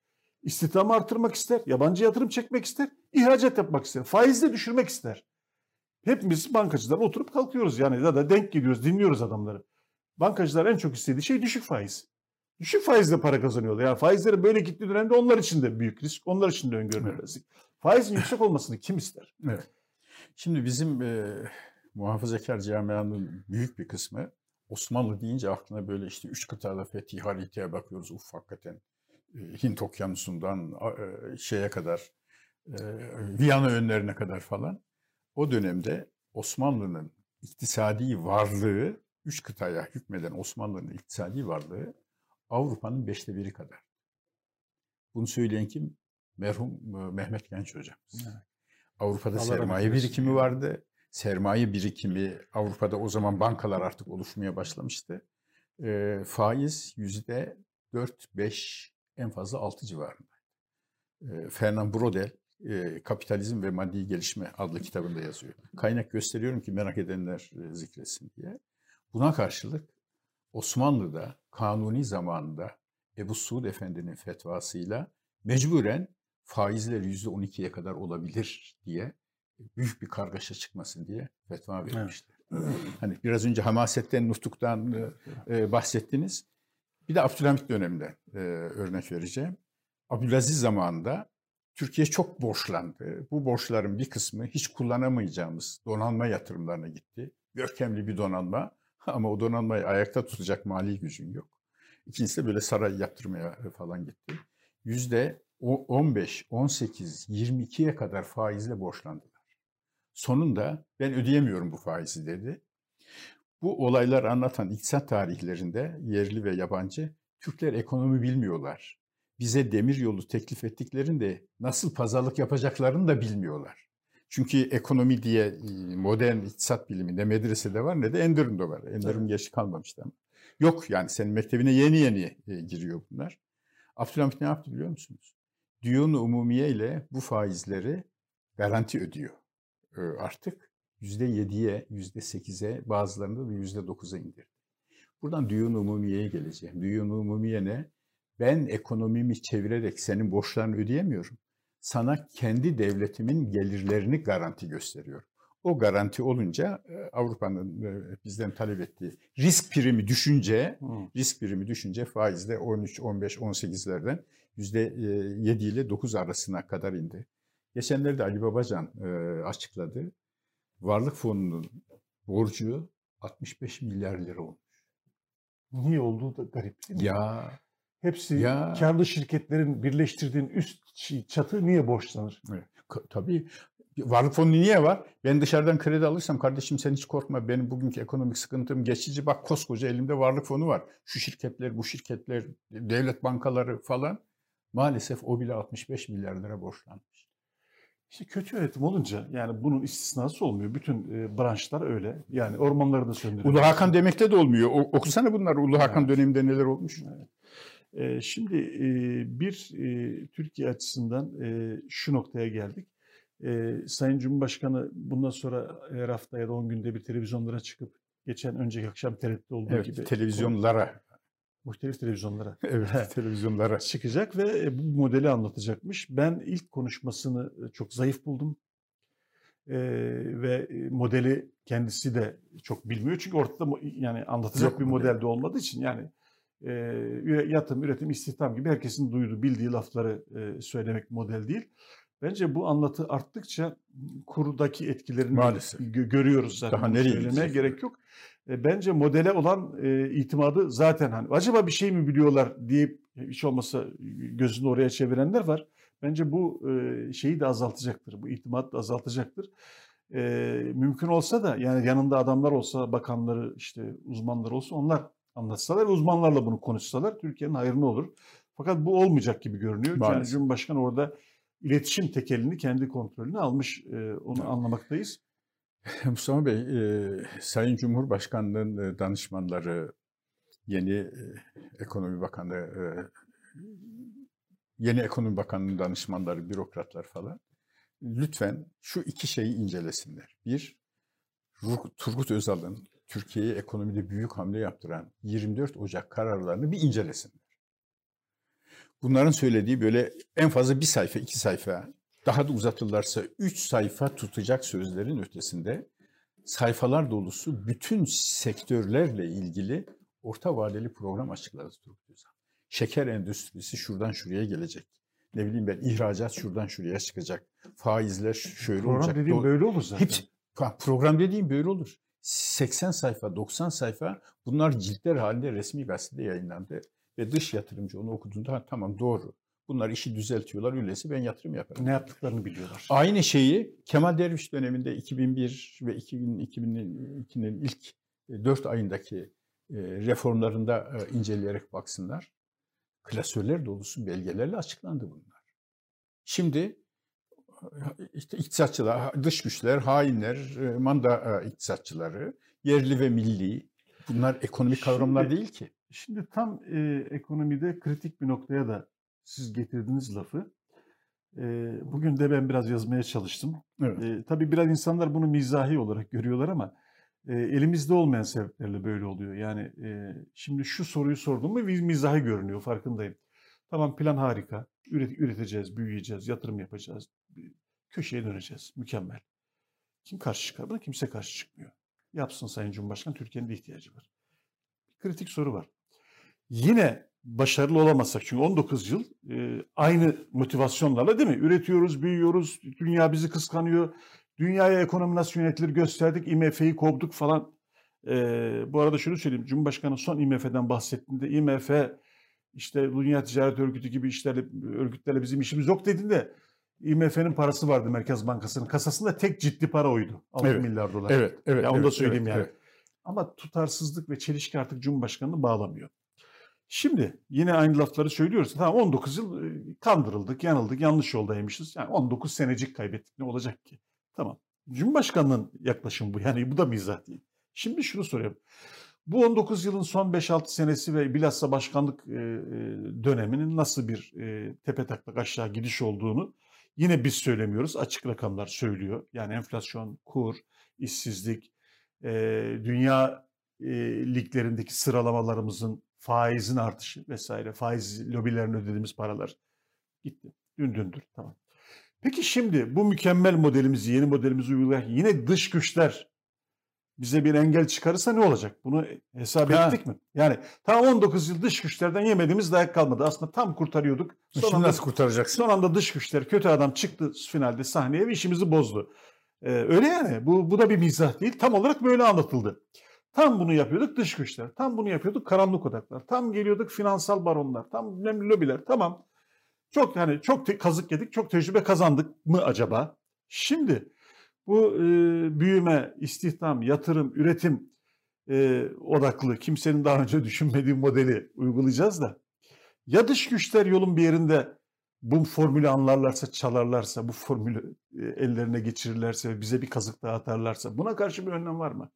İstihdamı artırmak ister. Yabancı yatırım çekmek ister. ihracat yapmak ister. Faizle düşürmek ister. Hepimiz bankacılar oturup kalkıyoruz yani ya da denk geliyoruz, dinliyoruz adamları. Bankacılar en çok istediği şey düşük faiz. Düşük faizle para kazanıyorlar. Yani faizlerin böyle gittiği dönemde onlar için de büyük risk, onlar için de öngörülemezlik. Faizin yüksek olmasını kim ister? Evet. Şimdi bizim e, muhafazakar camianın büyük bir kısmı Osmanlı deyince aklına böyle işte üç kıtada fethi hariteye bakıyoruz. Uf hakikaten e, Hint okyanusundan e, şeye kadar e, Viyana önlerine kadar falan. O dönemde Osmanlı'nın iktisadi varlığı üç kıtaya hükmeden Osmanlı'nın iktisadi varlığı Avrupa'nın beşte biri kadar. Bunu söyleyen kim? Merhum e, Mehmet Genç hocamız. Evet. Avrupa'da Allah sermaye birikimi vardı. Sermaye birikimi Avrupa'da o zaman bankalar artık oluşmaya başlamıştı. E, faiz yüzde 4-5 en fazla 6 civarında. Fernand Brodel Kapitalizm ve Maddi Gelişme adlı kitabında yazıyor. Kaynak gösteriyorum ki merak edenler zikresin diye. Buna karşılık Osmanlı'da kanuni zamanında Ebu Suud Efendi'nin fetvasıyla mecburen faizler %12'ye kadar olabilir diye büyük bir kargaşa çıkmasın diye fetva vermişler. Evet. Hani biraz önce hamasetten, nutuktan e, bahsettiniz. Bir de Abdülhamit döneminden e, örnek vereceğim. Abdülaziz zamanında Türkiye çok borçlandı. Bu borçların bir kısmı hiç kullanamayacağımız donanma yatırımlarına gitti. Görkemli bir donanma ama o donanmayı ayakta tutacak mali gücün yok. İkincisi de böyle saray yaptırmaya falan gitti. Yüzde 15, 18, 22'ye kadar faizle borçlandılar. Sonunda ben ödeyemiyorum bu faizi dedi. Bu olaylar anlatan iktisat tarihlerinde yerli ve yabancı Türkler ekonomi bilmiyorlar. Bize demir yolu teklif ettiklerinde nasıl pazarlık yapacaklarını da bilmiyorlar. Çünkü ekonomi diye modern iktisat bilimi ne medresede var ne de Enderun'da var. Enderun evet. geç kalmamıştı ama. Yok yani senin mektebine yeni yeni e, giriyor bunlar. Abdülhamit ne yaptı biliyor musunuz? Diyonu umumiye ile bu faizleri garanti ödüyor. E, artık %7'ye, %8'e bazılarında da %9'a indirdi. Buradan düğün umumiyeye geleceğim. Düğün umumiye ne? Ben ekonomimi çevirerek senin borçlarını ödeyemiyorum. Sana kendi devletimin gelirlerini garanti gösteriyorum. O garanti olunca Avrupa'nın bizden talep ettiği risk primi düşünce, risk primi düşünce faizde 13, 15, 18'lerden %7 ile 9 arasına kadar indi. Geçenlerde Ali Babacan açıkladı. Varlık fonunun borcu 65 milyar lira olmuş. Niye olduğu da garip değil mi? Ya Hepsi ya, karlı şirketlerin birleştirdiğin üst çatı niye borçlanır? Evet, tabii Varlık fonu niye var? Ben dışarıdan kredi alırsam kardeşim sen hiç korkma. Benim bugünkü ekonomik sıkıntım geçici. Bak koskoca elimde varlık fonu var. Şu şirketler, bu şirketler, devlet bankaları falan. Maalesef o bile 65 milyar lira borçlanmış. İşte kötü yönetim olunca yani bunun istisnası olmuyor. Bütün e, branşlar öyle. Yani ormanları da söndürüyor. Ulu Hakan demekte de olmuyor. O, okusana bunlar Ulu Hakan evet. döneminde neler olmuş. Evet. E, şimdi e, bir e, Türkiye açısından e, şu noktaya geldik. E, Sayın Cumhurbaşkanı bundan sonra her hafta ya da 10 günde bir televizyonlara çıkıp geçen önceki akşam TRT'de olduğu evet, gibi televizyonlara muhtelif televizyonlara *laughs* evet televizyonlara çıkacak ve e, bu modeli anlatacakmış. Ben ilk konuşmasını e, çok zayıf buldum. Ee, ve modeli kendisi de çok bilmiyor çünkü ortada yani anlatacak Yok bir model de olmadığı için yani e, yatım, üretim, istihdam gibi herkesin duyduğu, bildiği lafları e, söylemek model değil. Bence bu anlatı arttıkça kurudaki etkilerini Maalesef. Gö- görüyoruz zaten. Daha nereye söylemeye gerek yok. E, bence modele olan e, itimadı zaten hani acaba bir şey mi biliyorlar deyip hiç olmasa gözünü oraya çevirenler var. Bence bu e, şeyi de azaltacaktır. Bu itimat da azaltacaktır. E, mümkün olsa da yani yanında adamlar olsa, bakanları işte uzmanlar olsa onlar anlatsalar, uzmanlarla bunu konuşsalar Türkiye'nin hayrına olur. Fakat bu olmayacak gibi görünüyor. Maalesef. Yani Cumhurbaşkanı orada iletişim tekelini kendi kontrolüne almış. E, onu evet. anlamaktayız. *laughs* Mustafa Bey, e, Sayın Cumhurbaşkanı'nın e, danışmanları, yeni e, Ekonomi Bakanı, e, yeni Ekonomi Bakanı'nın danışmanları, bürokratlar falan lütfen şu iki şeyi incelesinler. Bir, Turgut Özal'ın Türkiye'ye ekonomide büyük hamle yaptıran 24 Ocak kararlarını bir incelesinler. Bunların söylediği böyle en fazla bir sayfa, iki sayfa, daha da uzatırlarsa üç sayfa tutacak sözlerin ötesinde sayfalar dolusu bütün sektörlerle ilgili orta vadeli program açıkladı Turgut Özal. Şeker endüstrisi şuradan şuraya gelecek. Ne bileyim ben ihracat şuradan şuraya çıkacak. Faizler şöyle program olacak. Program dediğim böyle olur zaten. Hepsi, program dediğim böyle olur. 80 sayfa, 90 sayfa bunlar ciltler halinde resmi gazetede yayınlandı. Ve dış yatırımcı onu okuduğunda ha, tamam doğru. Bunlar işi düzeltiyorlar. Öyleyse ben yatırım yaparım. Ne yaptıklarını biliyorlar. Aynı şeyi Kemal Derviş döneminde 2001 ve 2000, 2002'nin ilk 4 e, ayındaki e, reformlarında e, inceleyerek baksınlar. Klasörler dolusu belgelerle açıklandı bunlar. Şimdi işte iktisatçılar, dış güçler, hainler, manda iktisatçıları, yerli ve milli bunlar ekonomik kavramlar değil ki. Şimdi tam e, ekonomide kritik bir noktaya da siz getirdiniz lafı. E, bugün de ben biraz yazmaya çalıştım. Evet. E, tabii biraz insanlar bunu mizahi olarak görüyorlar ama e, elimizde olmayan sebeplerle böyle oluyor. Yani e, şimdi şu soruyu sordum mu mizahi görünüyor farkındayım. Tamam plan harika. Üret, üreteceğiz, büyüyeceğiz, yatırım yapacağız. Köşeye döneceğiz. Mükemmel. Kim karşı çıkar buna? Kimse karşı çıkmıyor. Yapsın Sayın Cumhurbaşkanı. Türkiye'nin de ihtiyacı var. Bir kritik soru var. Yine başarılı olamazsak çünkü 19 yıl e, aynı motivasyonlarla değil mi? Üretiyoruz, büyüyoruz, dünya bizi kıskanıyor. Dünyaya ekonomi nasıl yönetilir gösterdik, IMF'yi kovduk falan. E, bu arada şunu söyleyeyim, Cumhurbaşkanı son IMF'den bahsettiğinde IMF işte Dünya Ticaret Örgütü gibi işlerle, örgütlerle bizim işimiz yok dediğinde IMF'nin parası vardı Merkez Bankası'nın kasasında tek ciddi para oydu. 6 Evet, milyar dolar. Evet, evet. Ya onu da söyleyeyim evet, yani. evet. Ama tutarsızlık ve çelişki artık Cumhurbaşkanı'nı bağlamıyor. Şimdi yine aynı lafları söylüyoruz. Tamam 19 yıl e, kandırıldık, yanıldık, yanlış yoldaymışız. Yani 19 senecik kaybettik ne olacak ki? Tamam. Cumhurbaşkanının yaklaşımı bu. Yani bu da mizah değil. Şimdi şunu soruyorum. Bu 19 yılın son 5-6 senesi ve bilhassa başkanlık e, e, döneminin nasıl bir e, tepe taklak aşağı gidiş olduğunu yine biz söylemiyoruz. Açık rakamlar söylüyor. Yani enflasyon, kur, işsizlik, dünya liglerindeki sıralamalarımızın faizin artışı vesaire, faiz lobilerine ödediğimiz paralar gitti. Dün dündür tamam. Peki şimdi bu mükemmel modelimizi, yeni modelimizi uygularken yine dış güçler bize bir engel çıkarırsa ne olacak? Bunu hesap Ha. ettik mi? Yani tam 19 yıl dış güçlerden yemediğimiz dayak kalmadı. Aslında tam kurtarıyorduk. Son Şimdi anda, nasıl kurtaracaksın? son anda dış güçler, kötü adam çıktı finalde sahneye ve işimizi bozdu. Ee, öyle yani. Bu, bu da bir mizah değil. Tam olarak böyle anlatıldı. Tam bunu yapıyorduk dış güçler. Tam bunu yapıyorduk karanlık odaklar. Tam geliyorduk finansal baronlar. Tam önemli lobiler. Tamam. Çok hani çok kazık yedik, çok tecrübe kazandık mı acaba? Şimdi bu e, büyüme, istihdam, yatırım, üretim e, odaklı kimsenin daha önce düşünmediği modeli uygulayacağız da ya dış güçler yolun bir yerinde bu formülü anlarlarsa, çalarlarsa, bu formülü e, ellerine geçirirlerse ve bize bir kazık daha atarlarsa buna karşı bir önlem var mı?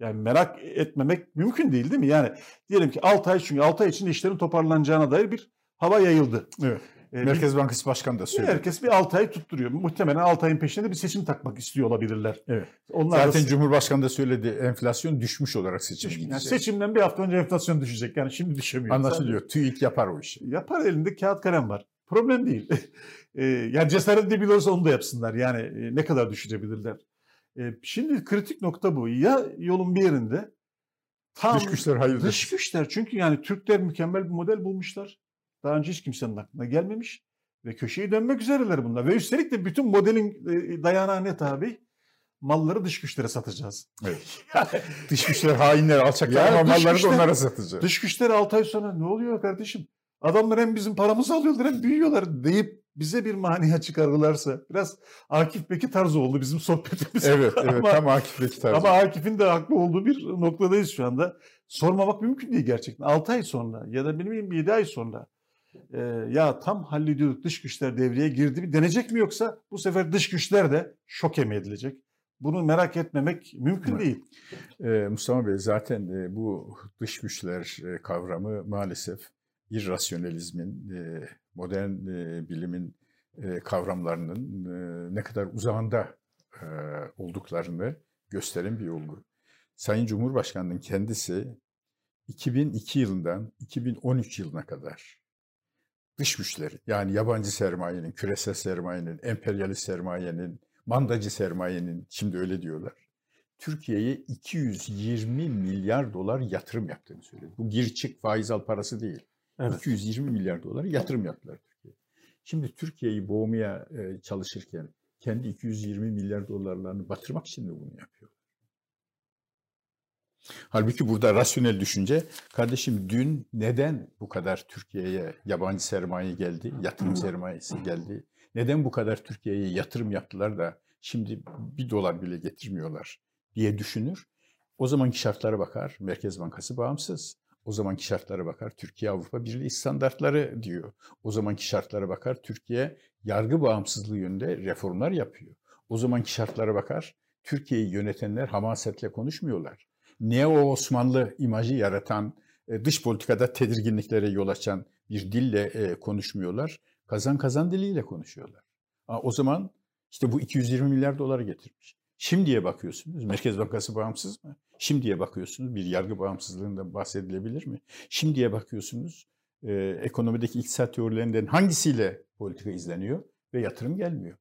Yani merak etmemek mümkün değil değil mi? Yani diyelim ki 6 ay çünkü 6 ay içinde işlerin toparlanacağına dair bir hava yayıldı. Evet. E, bir- Merkez Bankası Başkanı da söyledi. herkes bir 6 ay tutturuyor. Muhtemelen 6 ayın peşinde de bir seçim takmak istiyor olabilirler. Evet. Onlar Zaten da Cumhurbaşkanı da söyledi enflasyon düşmüş olarak seçim yani gidecek. seçimden bir hafta önce enflasyon düşecek. Yani şimdi düşemiyor. Anlaşılıyor. TÜİK yapar o işi. Yapar elinde kağıt kalem var. Problem değil. *laughs* e, yani cesaret edebiliyorsa onu da yapsınlar. Yani e, ne kadar düşürebilirler. E, şimdi kritik nokta bu. Ya yolun bir yerinde tam Dış güçler hayırdır. Dış güçler çünkü yani Türkler mükemmel bir model bulmuşlar. Daha önce hiç kimsenin aklına gelmemiş. Ve köşeyi dönmek üzereler bunlar. Ve üstelik de bütün modelin e, dayanağı ne tabi? Malları dış güçlere satacağız. Evet. *laughs* Dış güçler hainler, alçaklar ama malları da güçler- onlara satacak. Dış güçler 6 ay sonra ne oluyor kardeşim? Adamlar hem bizim paramızı alıyorlar hem büyüyorlar deyip bize bir maniye çıkarırlarsa biraz Akif Beki tarzı oldu bizim sohbetimiz. Evet, evet. *laughs* ama, tam Akif Beki tarzı. ama Akif'in de haklı olduğu bir noktadayız şu anda. Sormamak mümkün değil gerçekten. 6 ay sonra ya da benim 7 ay sonra e, ya tam hallediyorduk dış güçler devreye girdi mi denecek mi yoksa bu sefer dış güçler de şok mi edilecek? Bunu merak etmemek mümkün Evet. değil. Ee, Mustafa Bey zaten e, bu dış güçler e, kavramı maalesef irrasyonalizmin, e, modern e, bilimin e, kavramlarının e, ne kadar uzağında e, olduklarını gösteren bir olgu. Sayın Cumhurbaşkanı'nın kendisi 2002 yılından 2013 yılına kadar dış güçleri yani yabancı sermayenin, küresel sermayenin, emperyalist sermayenin, mandacı sermayenin şimdi öyle diyorlar. Türkiye'ye 220 milyar dolar yatırım yaptığını söyledi. Bu gir çık faiz al parası değil. Evet. 220 milyar dolar yatırım yaptılar Türkiye'ye. Şimdi Türkiye'yi boğmaya e, çalışırken kendi 220 milyar dolarlarını batırmak için mi bunu yapıyor? Halbuki burada rasyonel düşünce, kardeşim dün neden bu kadar Türkiye'ye yabancı sermaye geldi, yatırım sermayesi geldi? Neden bu kadar Türkiye'ye yatırım yaptılar da şimdi bir dolar bile getirmiyorlar diye düşünür. O zamanki şartlara bakar, Merkez Bankası bağımsız. O zamanki şartlara bakar, Türkiye Avrupa Birliği standartları diyor. O zamanki şartlara bakar, Türkiye yargı bağımsızlığı yönünde reformlar yapıyor. O zamanki şartlara bakar, Türkiye'yi yönetenler hamasetle konuşmuyorlar. Neo Osmanlı imajı yaratan e, dış politikada tedirginliklere yol açan bir dille e, konuşmuyorlar. Kazan kazan diliyle konuşuyorlar. O zaman işte bu 220 milyar doları getirmiş. Şimdiye bakıyorsunuz. Merkez Bankası bağımsız mı? Şimdiye bakıyorsunuz. Bir yargı bağımsızlığından bahsedilebilir mi? Şimdiye bakıyorsunuz. E, ekonomideki iktisat teorilerinden hangisiyle politika izleniyor ve yatırım gelmiyor.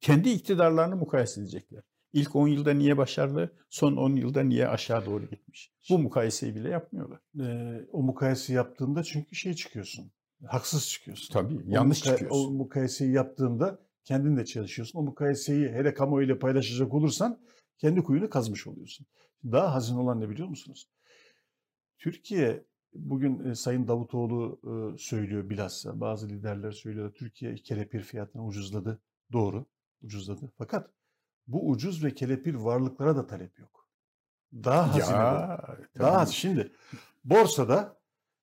Kendi iktidarlarını mukayese edecekler. İlk 10 yılda niye başarılı, son 10 yılda niye aşağı doğru gitmiş? Bu mukayeseyi bile yapmıyorlar. E, o mukayese yaptığında çünkü şey çıkıyorsun. Haksız çıkıyorsun. Tabii, yanlış o muka- çıkıyorsun. O mukayeseyi yaptığında kendin de çalışıyorsun. O mukayeseyi hele kamuoyuyla paylaşacak olursan kendi kuyunu kazmış oluyorsun. Daha hazin olan ne biliyor musunuz? Türkiye bugün Sayın Davutoğlu söylüyor bilhassa bazı liderler söylüyor Türkiye kelepir fiyatını ucuzladı. Doğru ucuzladı. Fakat bu ucuz ve kelepir varlıklara da talep yok. Daha hazine Ya, daha az. Şimdi borsada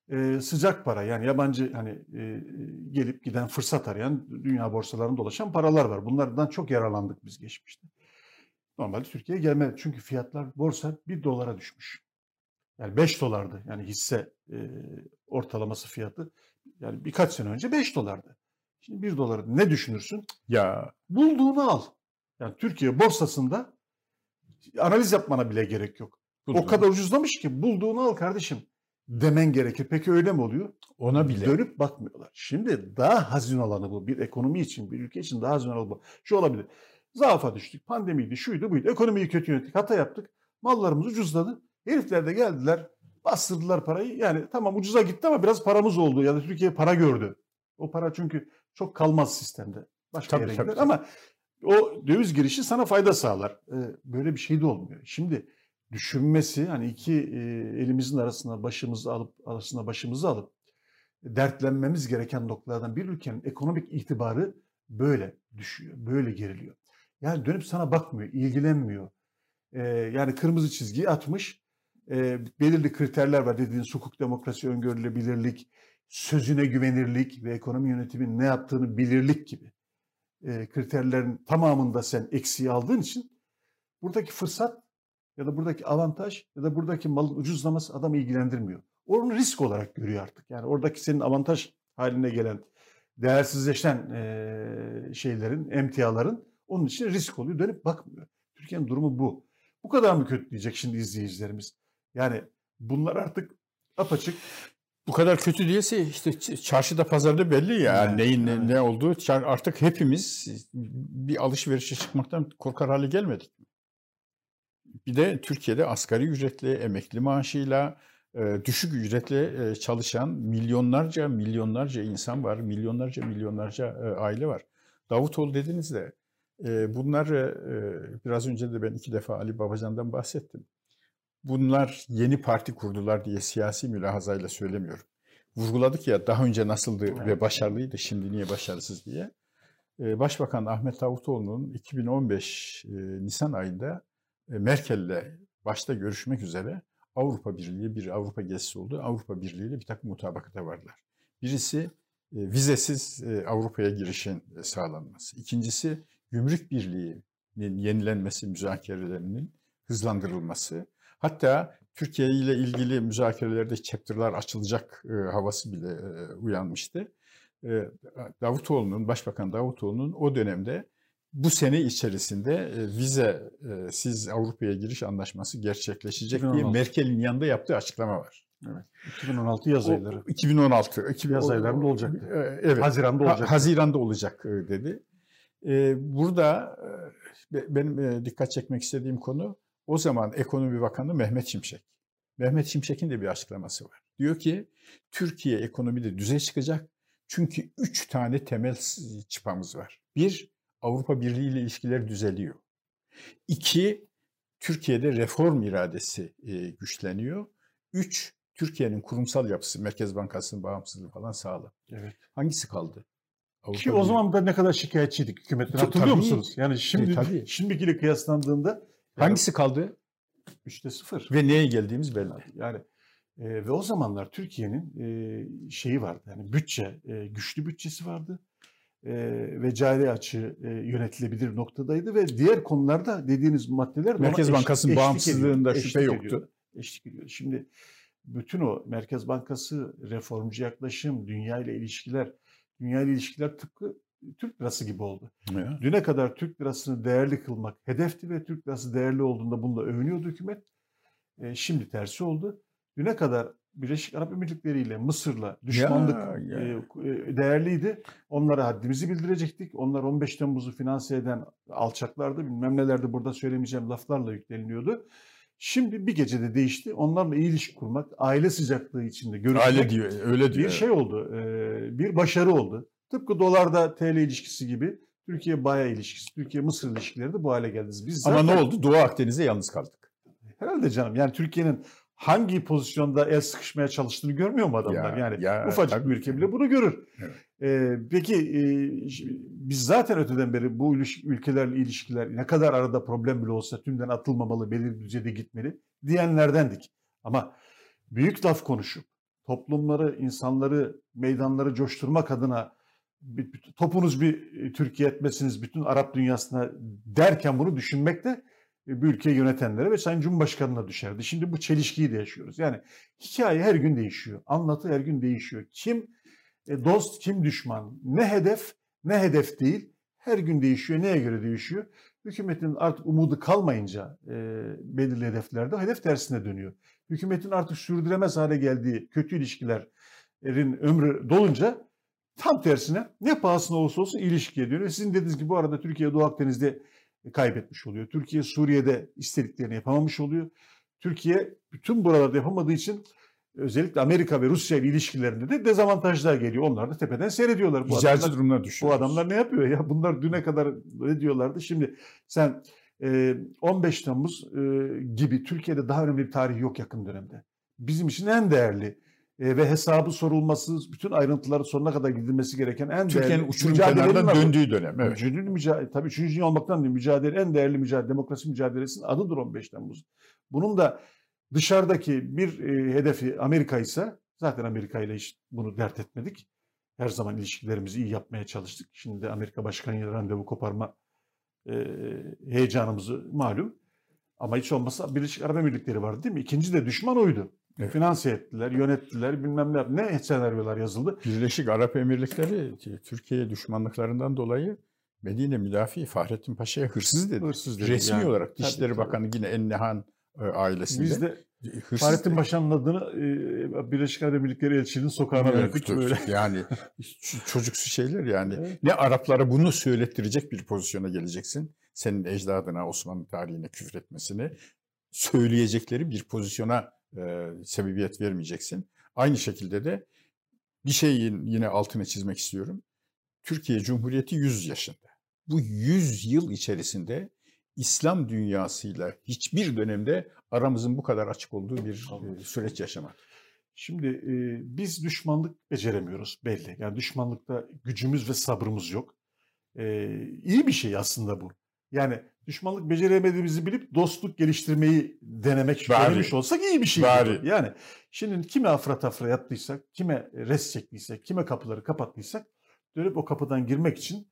e, sıcak para yani yabancı hani e, gelip giden fırsat arayan dünya borsalarında dolaşan paralar var. Bunlardan çok yararlandık biz geçmişte. Normalde Türkiye'ye gelmedi çünkü fiyatlar borsa 1 dolara düşmüş. Yani 5 dolardı yani hisse e, ortalaması fiyatı. Yani birkaç sene önce 5 dolardı. Şimdi 1 doları ne düşünürsün? Ya Bulduğunu al. Yani Türkiye borsasında analiz yapmana bile gerek yok. O kadar ucuzlamış ki bulduğunu al kardeşim demen gerekir. Peki öyle mi oluyor? ona bile Dönüp bakmıyorlar. Şimdi daha hazin olanı bu. Bir ekonomi için, bir ülke için daha hazin olanı bu. Şu olabilir. Zaafa düştük. Pandemiydi, şuydu, buydu. Ekonomiyi kötü yönettik. Hata yaptık. Mallarımız ucuzladı. Herifler de geldiler. Bastırdılar parayı. Yani tamam ucuza gitti ama biraz paramız oldu. Ya da Türkiye para gördü. O para çünkü çok kalmaz sistemde. Başka Tabii, yere tabii, gider. tabii. Ama o döviz girişi sana fayda sağlar. Ee, Böyle bir şey de olmuyor. Şimdi düşünmesi hani iki e, elimizin arasına başımızı alıp arasına başımızı alıp dertlenmemiz gereken noktalardan bir ülkenin ekonomik itibarı böyle düşüyor, böyle geriliyor. Yani dönüp sana bakmıyor, ilgilenmiyor. Ee, yani kırmızı çizgiyi atmış, e, belirli kriterler var dediğiniz hukuk, demokrasi, öngörülebilirlik, sözüne güvenirlik ve ekonomi yönetimin ne yaptığını bilirlik gibi e, kriterlerin tamamında sen eksiği aldığın için buradaki fırsat ya da buradaki avantaj ya da buradaki malın ucuzlaması adamı ilgilendirmiyor. Onu risk olarak görüyor artık. Yani oradaki senin avantaj haline gelen değersizleşen e, şeylerin, emtiaların onun için risk oluyor. Dönüp bakmıyor. Türkiye'nin durumu bu. Bu kadar mı kötü diyecek şimdi izleyicilerimiz? Yani bunlar artık apaçık bu kadar kötü değilse işte çarşıda pazarda belli ya Evet, neyin ne, evet. ne olduğu. Artık hepimiz bir alışverişe çıkmaktan korkar hale gelmedik. Bir de Türkiye'de asgari ücretli, emekli maaşıyla, e, düşük ücretle e, çalışan milyonlarca milyonlarca insan var. Milyonlarca milyonlarca e, aile var. Davutoğlu dediniz de bunlar e, biraz önce de ben iki defa Ali Babacan'dan bahsettim. Bunlar yeni parti kurdular diye siyasi mülahazayla söylemiyorum. Vurguladık ya daha önce nasıldı ve başarılıydı şimdi niye başarısız diye. E, Başbakan Ahmet Davutoğlu'nun 2015 e, Nisan ayında e, Merkel'le başta görüşmek üzere Avrupa Birliği bir Avrupa gezisi oldu. Avrupa Birliği ile bir takım mutabakata vardılar. Birisi e, vizesiz Avrupa'ya girişin sağlanması. İkincisi gümrük birliğinin yenilenmesi müzakerelerinin hızlandırılması. Hatta Türkiye ile ilgili müzakerelerde chapter'lar açılacak e, havası bile e, uyanmıştı. E, Davutoğlu'nun, Başbakan Davutoğlu'nun o dönemde bu sene içerisinde e, vize e, siz Avrupa'ya giriş anlaşması gerçekleşecek diye 2016. Merkel'in yanında yaptığı açıklama var. 2016 yaz O- ayları. 2016. 2000, Yaz o- aylarında olacak. E, Evet. Haziran'da Ha- olacak. Haziran'da olacak e, dedi. E, Burada e, be- benim e, dikkat çekmek istediğim konu o zaman Ekonomi Bakanı Mehmet Şimşek. Mehmet Şimşek'in de bir açıklaması var. Diyor ki Türkiye ekonomide düze çıkacak çünkü üç tane temel çıpamız var. Bir, Avrupa Birliği ile ilişkiler düzeliyor. İki, Türkiye'de reform iradesi e, güçleniyor. Üç, Türkiye'nin kurumsal yapısı, Merkez Bankası'nın bağımsızlığı falan sağlam. Evet. Hangisi kaldı? Avrupa Ki o zaman da ne kadar şikayetçiydik hükümetten hatırlıyor tabii. musunuz? Yani şimdi tabii. şimdikiyle kıyaslandığında hangisi kaldı 3'te 0. ve neye geldiğimiz belli. Yani e, ve o zamanlar Türkiye'nin e, şeyi vardı. Yani bütçe, e, güçlü bütçesi vardı. E, ve cari açığı e, yönetilebilir noktadaydı ve diğer konularda dediğiniz maddeler Merkez eş- Bankası'nın eşlik bağımsızlığında ediyordu, şüphe yoktu. Eşlik ediyor. Şimdi bütün o Merkez Bankası, reformcu yaklaşım, dünya ile ilişkiler, dünya ile ilişkiler tıpkı Türk lirası gibi oldu. Ya. Düne kadar Türk lirasını değerli kılmak hedefti ve Türk lirası değerli olduğunda bununla övünüyordu hükümet. E, şimdi tersi oldu. Düne kadar Birleşik Arap Emirlikleri ile Mısır'la düşmanlık ya, ya. E, değerliydi. Onlara haddimizi bildirecektik. Onlar 15 Temmuz'u finanse eden alçaklardı. Bilmem nelerdi burada söylemeyeceğim laflarla yükleniliyordu. Şimdi bir gecede değişti. Onlarla iyi ilişki kurmak, aile sıcaklığı içinde görüşmek. Aile diyor, öyle diyor. Bir şey oldu, bir başarı oldu. Tıpkı dolarda TL ilişkisi gibi Türkiye Baya ilişkisi, Türkiye Mısır ilişkileri de bu hale geldi. Biz zaten, Ama ne oldu? Doğu Akdeniz'de yalnız kaldık. Herhalde canım. Yani Türkiye'nin hangi pozisyonda el sıkışmaya çalıştığını görmüyor mu adamlar? Ya, yani ya, ufacık bir ülke bile bunu görür. Evet. Ee, peki e, biz zaten öteden beri bu ülkelerle ilişkiler ne kadar arada problem bile olsa tümden atılmamalı, belirli düzeyde gitmeli diyenlerdendik. Ama büyük laf konuşup toplumları, insanları, meydanları coşturmak adına topunuz bir e, Türkiye etmesiniz bütün Arap dünyasına derken bunu düşünmek de e, bir ülkeyi yönetenlere ve Sayın Cumhurbaşkanı'na düşerdi. Şimdi bu çelişkiyi de yaşıyoruz. Yani hikaye her gün değişiyor. Anlatı her gün değişiyor. Kim e, dost, kim düşman, ne hedef, ne hedef değil. Her gün değişiyor. Neye göre değişiyor? Hükümetin artık umudu kalmayınca e, belirli hedeflerde hedef tersine dönüyor. Hükümetin artık sürdüremez hale geldiği kötü ilişkilerin ömrü dolunca tam tersine ne pahasına olursa olsun ilişkiye dönüyor. Sizin dediğiniz gibi bu arada Türkiye Doğu Akdeniz'de kaybetmiş oluyor. Türkiye Suriye'de istediklerini yapamamış oluyor. Türkiye bütün buralarda yapamadığı için özellikle Amerika ve Rusya ile ilişkilerinde de dezavantajlar geliyor. Onlar da tepeden seyrediyorlar. Bu adamlar, durumuna düşüyor. Bu adamlar ne yapıyor ya? *laughs* Bunlar düne kadar ne diyorlardı? Şimdi sen 15 Temmuz gibi Türkiye'de daha önemli bir tarih yok yakın dönemde. Bizim için en değerli e, ve hesabı sorulması, bütün ayrıntıları sonuna kadar gidilmesi gereken en Türkiye'nin değerli uçurum kenarından döndüğü dönem. Evet. Üçüncü mücadele, tabii üçüncü dünya olmaktan değil, mücadele, en değerli mücadele, demokrasi mücadelesinin adıdır 15 Temmuz. Bunun da dışarıdaki bir e, hedefi Amerika ise zaten Amerika ile hiç bunu dert etmedik. Her zaman ilişkilerimizi iyi yapmaya çalıştık. Şimdi de Amerika Başkanı'yla randevu koparma e, heyecanımızı malum. Ama hiç olmazsa Birleşik Arap Emirlikleri vardı değil mi? İkinci de düşman oydu. Evet. Finanse ettiler, yönettiler, bilmem ne, ne senaryolar yazıldı. Birleşik Arap Emirlikleri Türkiye düşmanlıklarından dolayı Medine müdafi Fahrettin Paşa'ya hırsız dedi. Hırsız dedi. Resmi yani. olarak Dışişleri tabii, Bakanı tabii. yine Ennehan e, ailesinde. Biz de hırsız Fahrettin Paşa'nın adını e, Birleşik Arap Emirlikleri elçiliğinin sokağına verdik. Böyle. Yani çocuksu şeyler yani. Evet. Ne Araplara bunu söylettirecek bir pozisyona geleceksin. Senin ecdadına, Osmanlı tarihine küfretmesini söyleyecekleri bir pozisyona e, sebebiyet vermeyeceksin. Aynı şekilde de bir şeyin yine altını çizmek istiyorum. Türkiye Cumhuriyeti 100 yaşında. Bu 100 yıl içerisinde İslam dünyasıyla hiçbir dönemde aramızın bu kadar açık olduğu bir e, süreç yaşamak. Şimdi e, biz düşmanlık beceremiyoruz belli. Yani düşmanlıkta gücümüz ve sabrımız yok. E, iyi bir şey aslında bu. Yani düşmanlık beceremediğimizi bilip dostluk geliştirmeyi denemek, Bari. denemiş olsak iyi bir şey. Bari. Yani şimdi kime afra tafra yattıysak, kime res çektiysek, kime kapıları kapattıysak dönüp o kapıdan girmek için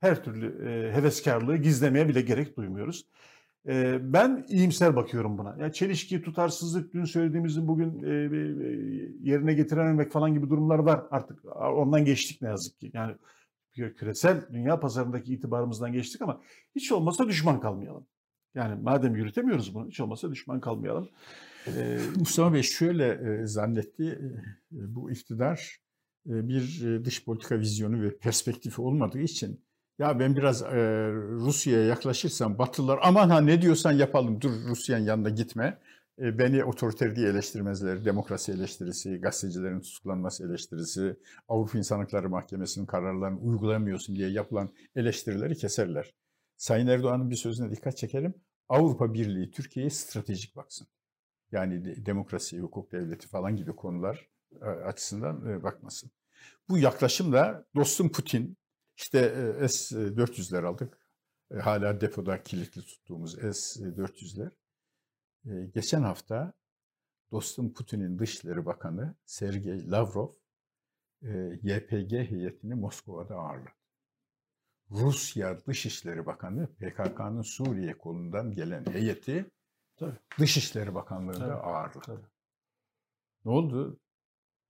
her türlü e, heveskarlığı gizlemeye bile gerek duymuyoruz. E, ben iyimser bakıyorum buna. Yani çelişki, tutarsızlık, dün söylediğimizin bugün e, e, yerine getirememek falan gibi durumlar var. Artık ondan geçtik ne yazık ki. Yani küresel dünya pazarındaki itibarımızdan geçtik ama hiç olmazsa düşman kalmayalım. Yani madem yürütemiyoruz bunu hiç olmazsa düşman kalmayalım. Ee, Mustafa Bey şöyle e, zannetti e, bu iktidar e, bir dış politika vizyonu ve perspektifi olmadığı için ya ben biraz Rusya'ya yaklaşırsam Batılılar aman ha ne diyorsan yapalım dur Rusya'nın yanına gitme. E, beni otoriter diye eleştirmezler. Demokrasi eleştirisi, gazetecilerin tutuklanması eleştirisi, Avrupa İnsan Hakları Mahkemesi'nin kararlarını uygulamıyorsun diye yapılan eleştirileri keserler. Sayın Erdoğan'ın bir sözüne dikkat çekerim. Avrupa Birliği Türkiye'ye stratejik baksın. Yani demokrasi, hukuk devleti falan gibi konular e, açısından e, bakmasın. Bu yaklaşımla dostum Putin, işte S-400'ler aldık. Hala depoda kilitli tuttuğumuz S-400'ler geçen hafta dostum Putin'in Dışişleri Bakanı Sergey Lavrov YPG heyetini Moskova'da ağırladı. Rusya Dışişleri Bakanı PKK'nın Suriye kolundan gelen heyeti Tabii. Dışişleri Bakanlığı'nda Tabii. ağırladı. Tabii. Ne oldu?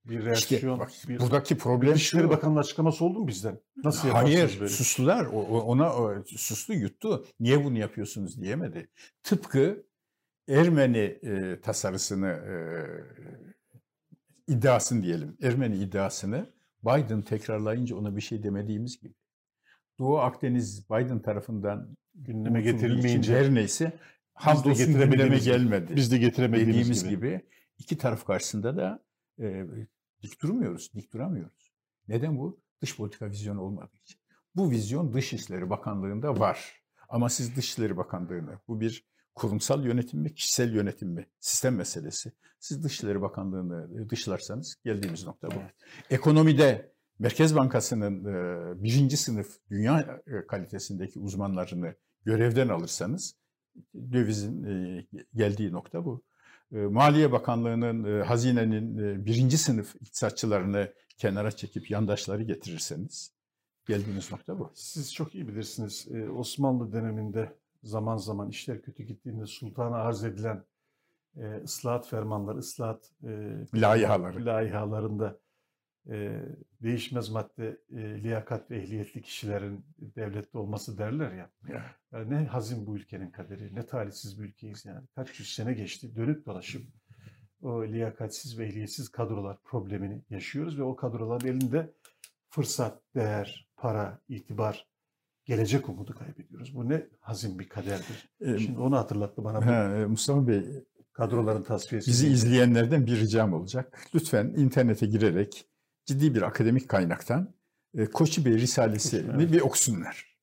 Bir reaksiyon. bak, bir... buradaki problem Dışişleri şu. Bakanı'nın açıklaması oldu mu bizden? Nasıl yaparsınız Hayır, böyle? sustular. O- ona o, sustu, yuttu. Niye bunu yapıyorsunuz diyemedi. Tıpkı Ermeni e, tasarısını e, iddiasını diyelim. Ermeni iddiasını Biden tekrarlayınca ona bir şey demediğimiz gibi. Doğu Akdeniz Biden tarafından Gündeme getirilmeyince her neyse hamdolsun gündeme gelmedi. biz de getiremediğimiz dediğimiz gibi. gibi. iki taraf karşısında da e, dik durmuyoruz, dik duramıyoruz. Neden bu? Dış politika vizyonu olmadığı için. Bu vizyon Dışişleri Bakanlığı'nda var. Ama siz Dışişleri Bakanlığı'nı, bu bir kurumsal yönetim mi, kişisel yönetim mi, sistem meselesi. Siz Dışişleri Bakanlığı'nı e, dışlarsanız geldiğimiz nokta bu. Evet. Ekonomide Merkez Bankası'nın e, birinci sınıf dünya e, kalitesindeki uzmanlarını görevden alırsanız dövizin geldiği nokta bu. Maliye Bakanlığı'nın, hazinenin birinci sınıf iktisatçılarını kenara çekip yandaşları getirirseniz geldiğiniz nokta bu. Siz çok iyi bilirsiniz. Osmanlı döneminde zaman zaman işler kötü gittiğinde sultana arz edilen e, ıslahat fermanları, ıslahat e, Layihaları. layihalarında e, değişmez madde e, liyakat ve ehliyetli kişilerin devlette olması derler ya. Yani ne hazin bu ülkenin kaderi, ne talihsiz bir ülkeyiz yani. Kaç yüz sene geçti, dönüp dolaşıp o liyakatsiz ve ehliyetsiz kadrolar problemini yaşıyoruz ve o kadroların elinde fırsat, değer, para, itibar, gelecek umudu kaybediyoruz. Bu ne hazin bir kaderdir. E, Şimdi onu hatırlattı bana ha, e, Mustafa Bey, kadroların tasfiyesi. bizi izleyenlerden bir ricam olacak. Lütfen internete girerek ciddi bir akademik kaynaktan e, Koçi Bey Risalesi'ni Evet. bir okusunlar.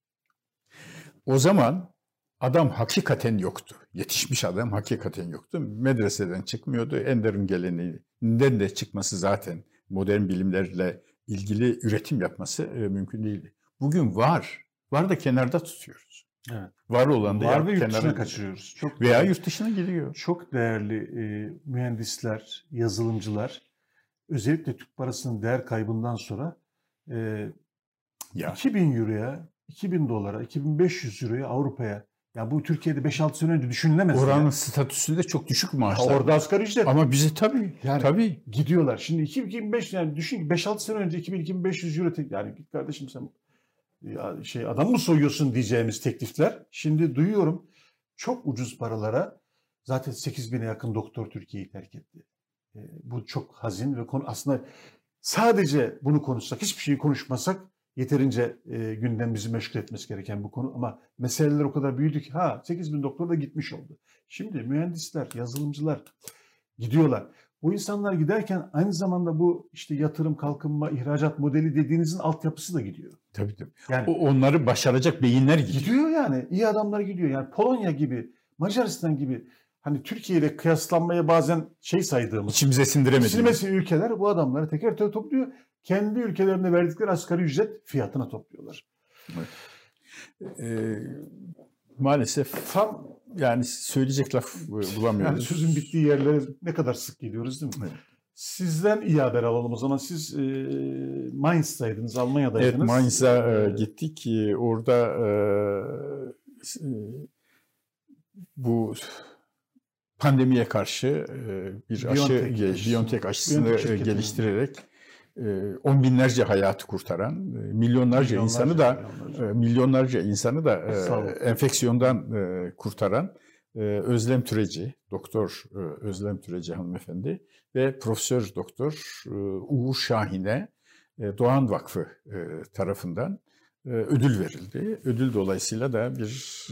O zaman adam hakikaten yoktu. Yetişmiş adam hakikaten yoktu. Medreseden çıkmıyordu. Enderun geleneğinden de çıkması zaten modern bilimlerle ilgili üretim yapması e, mümkün değildi. Bugün var. Var da kenarda tutuyoruz. Evet. Var olan da Var ve yurt dışına kaçırıyoruz. Çok Veya yurt dışına gidiyor. çok değerli e, mühendisler, yazılımcılar özellikle Türk parasının değer kaybından sonra e, Ya 2000 euroya, 2000 dolara, 2500 euroya Avrupa'ya ya bu Türkiye'de 5-6 sene önce düşünülemez. oranın yani. statüsünde çok düşük Ha, maaşlar. orada asgari ücret. Ama bize tabii Yani- tabii gidiyorlar. Şimdi 2025 yani düşün ki 5-6 sene önce 2000-2500 euro tek yani git kardeşim sen şey adam mı soyuyorsun diyeceğimiz teklifler. Şimdi duyuyorum çok ucuz paralara zaten 8 bine yakın doktor Türkiye'yi terk etti. E, bu çok hazin ve konu aslında sadece bunu konuşsak hiçbir şeyi konuşmasak yeterince e, gündemimizi meşgul etmesi gereken bu konu ama meseleler o kadar büyüdü ki ha 8 bin doktor da gitmiş oldu. Şimdi mühendisler, yazılımcılar gidiyorlar. Bu insanlar giderken aynı zamanda bu işte yatırım, kalkınma, ihracat modeli dediğinizin altyapısı da gidiyor. tabii tabii. Yani O, onları başaracak beyinler gidiyor. gidiyor yani. iyi adamlar gidiyor. Yani Polonya gibi, Macaristan gibi hani Türkiye ile kıyaslanmaya bazen şey saydığımız İçimize sindiremediğimiz. silmesi ülkeler bu adamları teker teker topluyor. Kendi ülkelerinde verdikleri asgari ücret fiyatına topluyorlar. Ee, maalesef Tam yani söyleyecek laf *laughs* bulamıyoruz. yani sözün bittiği yerlere ne kadar sık gidiyoruz değil mi? Evet. Sizden iyi haber alalım o zaman. Siz e, Mainz'taydınız, Almanya'daydınız. Evet Mainz'a e, gittik. Orada e, e, bu pandemiye karşı e, bir aşı, BioNTech aşısı. BioNTech aşısını BioNTech geliştirerek e, on binlerce hayatı kurtaran, e, milyonlarca insanı da milyonlarca. milyonlarca insanı da enfeksiyondan kurtaran Özlem Türeci, Doktor Özlem Türeci hanımefendi ve Profesör Doktor Uğur Şahin'e Doğan Vakfı tarafından ödül verildi. Ödül dolayısıyla da bir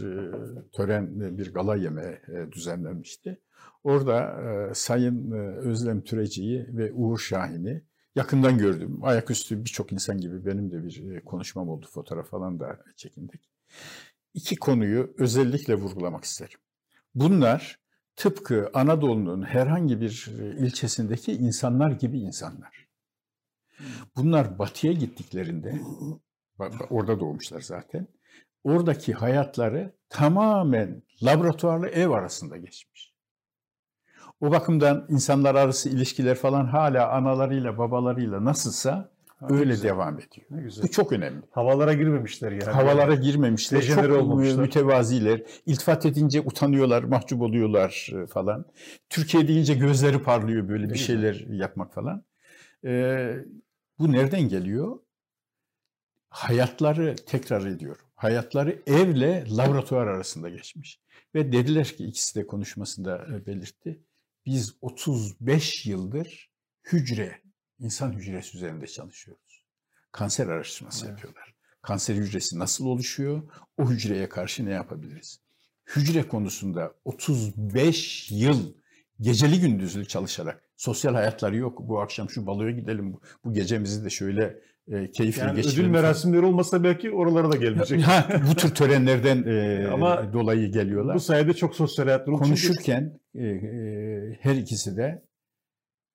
tören, bir gala yemeği e, düzenlenmişti. Orada Sayın Özlem Türeci'yi ve Uğur Şahin'i yakından gördüm. Ayaküstü birçok insan gibi benim de bir e, konuşmam oldu. Fotoğraf falan da çekindik. İki konuyu özellikle vurgulamak isterim. Bunlar tıpkı Anadolu'nun herhangi bir e, ilçesindeki insanlar gibi insanlar. Bunlar batıya gittiklerinde, orada doğmuşlar zaten, oradaki hayatları tamamen laboratuvarla ev arasında geçmiş. O bakımdan insanlar arası ilişkiler falan hala analarıyla babalarıyla nasılsa Ha, öyle güzel. devam ediyor. Ne güzel. Bu çok önemli. Havalara girmemişler yani. Havalara girmemişler. Dejenere Çok olmamışlar. mütevaziler. İltifat edince utanıyorlar, mahcup oluyorlar e, falan. Türkiye deyince gözleri parlıyor böyle Ne bir güzel. şeyler yapmak falan. Ee, bu nereden geliyor? Hayatları tekrar ediyorum. Hayatları evle laboratuvar arasında geçmiş. Ve dediler ki ikisi de konuşmasında e, belirtti. Biz 35 yıldır hücre, insan hücresi üzerinde çalışıyoruz. Kanser araştırması Evet. yapıyorlar. Kanser hücresi nasıl oluşuyor? O hücreye karşı ne yapabiliriz? Hücre konusunda 35 yıl geceli gündüzlü çalışarak sosyal hayatları yok. Bu akşam şu baloya gidelim. bu- gecemizi de şöyle e, keyifle Yani ödül geçirelim. falan. merasimleri olmasa belki oralara da gelmeyecek. Ha, bu tür törenlerden e, *laughs* Ama dolayı geliyorlar. Bu sayede çok sosyal oldu. Çünkü Konuşurken e, e, her ikisi de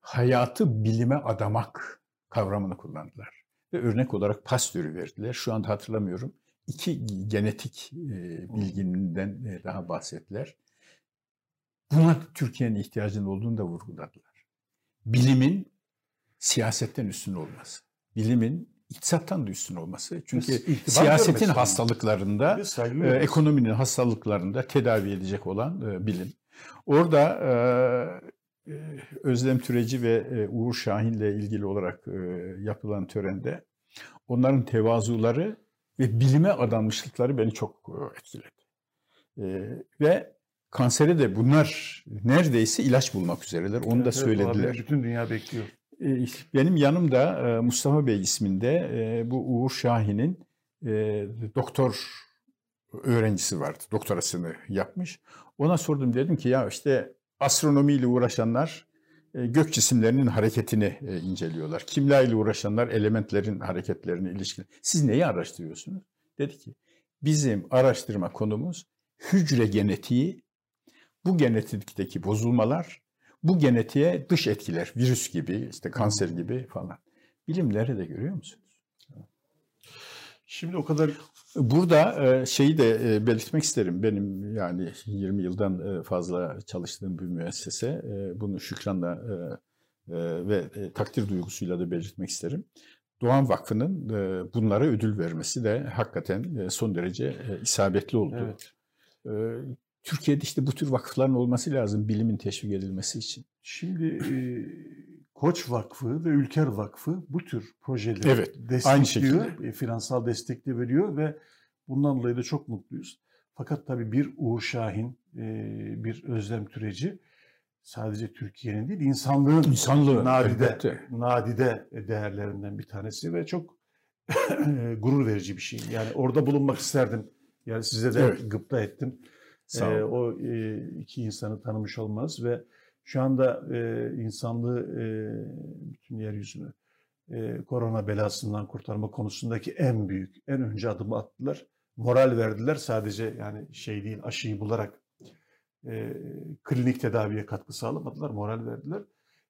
hayatı bilime adamak kavramını kullandılar. Ve örnek olarak Pasteur'ü verdiler. Şu anda hatırlamıyorum. İki genetik e, bilgininden e, daha bahsettiler. Buna Türkiye'nin ihtiyacının olduğunu da vurguladılar. Bilimin siyasetten üstün olması. Bilimin iktisattan da üstün olması. Çünkü İtibar siyasetin hastalıklarında e, ekonominin hastalıklarında tedavi edecek olan e, bilim. Orada e, e, Özlem Türeci ve e, Uğur Şahin'le ilgili olarak e, yapılan törende onların tevazuları ve bilime adanmışlıkları beni çok e, etkiledi. E, ve kansere de bunlar neredeyse ilaç bulmak üzereler. Onu Evet, da evet, söylediler. haberi bütün dünya bekliyor. E, Benim yanımda e, Mustafa Bey isminde e, bu Uğur Şahin'in e, doktor öğrencisi vardı. Doktorasını yapmış. Ona sordum dedim ki ya işte astronomiyle uğraşanlar gök cisimlerinin hareketini inceliyorlar. Kimya ile uğraşanlar elementlerin hareketlerini ilişkin. Siz neyi araştırıyorsunuz? Dedi ki bizim araştırma konumuz hücre genetiği, bu genetikteki bozulmalar, bu genetiğe dış etkiler, virüs gibi, işte kanser gibi falan. Bilimleri de görüyor musunuz? Şimdi o kadar Burada e, şeyi de e, belirtmek isterim. Benim yani 20 yıldan e, fazla çalıştığım bir müessese. Bunu şükranla ve takdir duygusuyla da belirtmek isterim. Doğan Vakfı'nın bunlara ödül vermesi de hakikaten son derece isabetli oldu. evet. Türkiye'de işte bu tür vakıfların olması lazım bilimin teşvik edilmesi için. Şimdi e, Koç Vakfı ve Ülker Vakfı bu tür projeleri Evet, destekliyor, aynı e, finansal destek de veriyor ve bundan dolayı da çok mutluyuz. Fakat tabii bir Uğur Şahin, e, bir Özlem Türeci sadece Türkiye'nin değil insanlığın İnsanlığı, nadide, elbette. nadide değerlerinden bir tanesi ve çok gurur verici bir şey. Yani orada bulunmak isterdim. Yani size de Evet. gıpta ettim. Sağ olun. o e, iki insanı tanımış olmaz ve şu anda e, insanlığı e, bütün yeryüzünü e, korona belasından kurtarma konusundaki en büyük, en önce adımı attılar. Moral verdiler sadece yani şey değil aşıyı bularak e, klinik tedaviye katkı sağlamadılar, moral verdiler.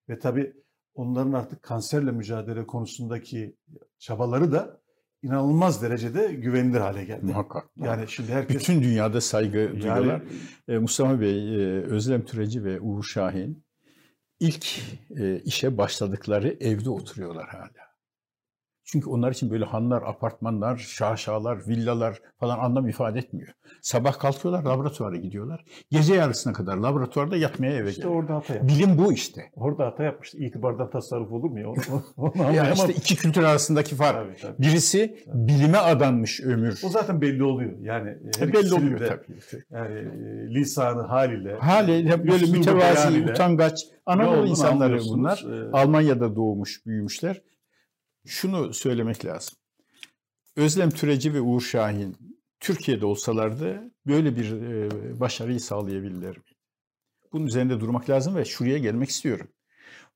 Ve tabii onların artık kanserle mücadele konusundaki çabaları da inanılmaz derecede güvenilir hale geldi. Muhakkak. Yani şimdi herkes Bütün dünyada saygı duyuyorlar. yani E, Mustafa Bey, e, Özlem Türeci ve Uğur Şahin ilk e, işe başladıkları evde oturuyorlar hala. Çünkü onlar için böyle hanlar, apartmanlar, şaşalar, villalar falan anlam ifade etmiyor. Sabah kalkıyorlar, laboratuvara gidiyorlar. Gece yarısına kadar laboratuvarda yatmaya eve işte orada hata yapmış. Bilim bu işte. Orada hata yapmıştı. İtibardan tasarruf olur mu ya? Onu, onu *laughs* Ya işte iki kültür arasındaki fark. Tabii, tabii. Birisi bilime adanmış ömür. O zaten belli oluyor. Yani her E, belli oluyor de, tabii. Yani e, lisanı haliyle. Hali hep böyle mütevazi, utangaç, Anadolu insanları bunlar. Ee, Almanya'da doğmuş, büyümüşler. Şunu söylemek lazım. Özlem Türeci ve Uğur Şahin Türkiye'de olsalardı böyle bir e, başarıyı sağlayabilirler mi? Bunun üzerinde durmak lazım ve şuraya gelmek istiyorum.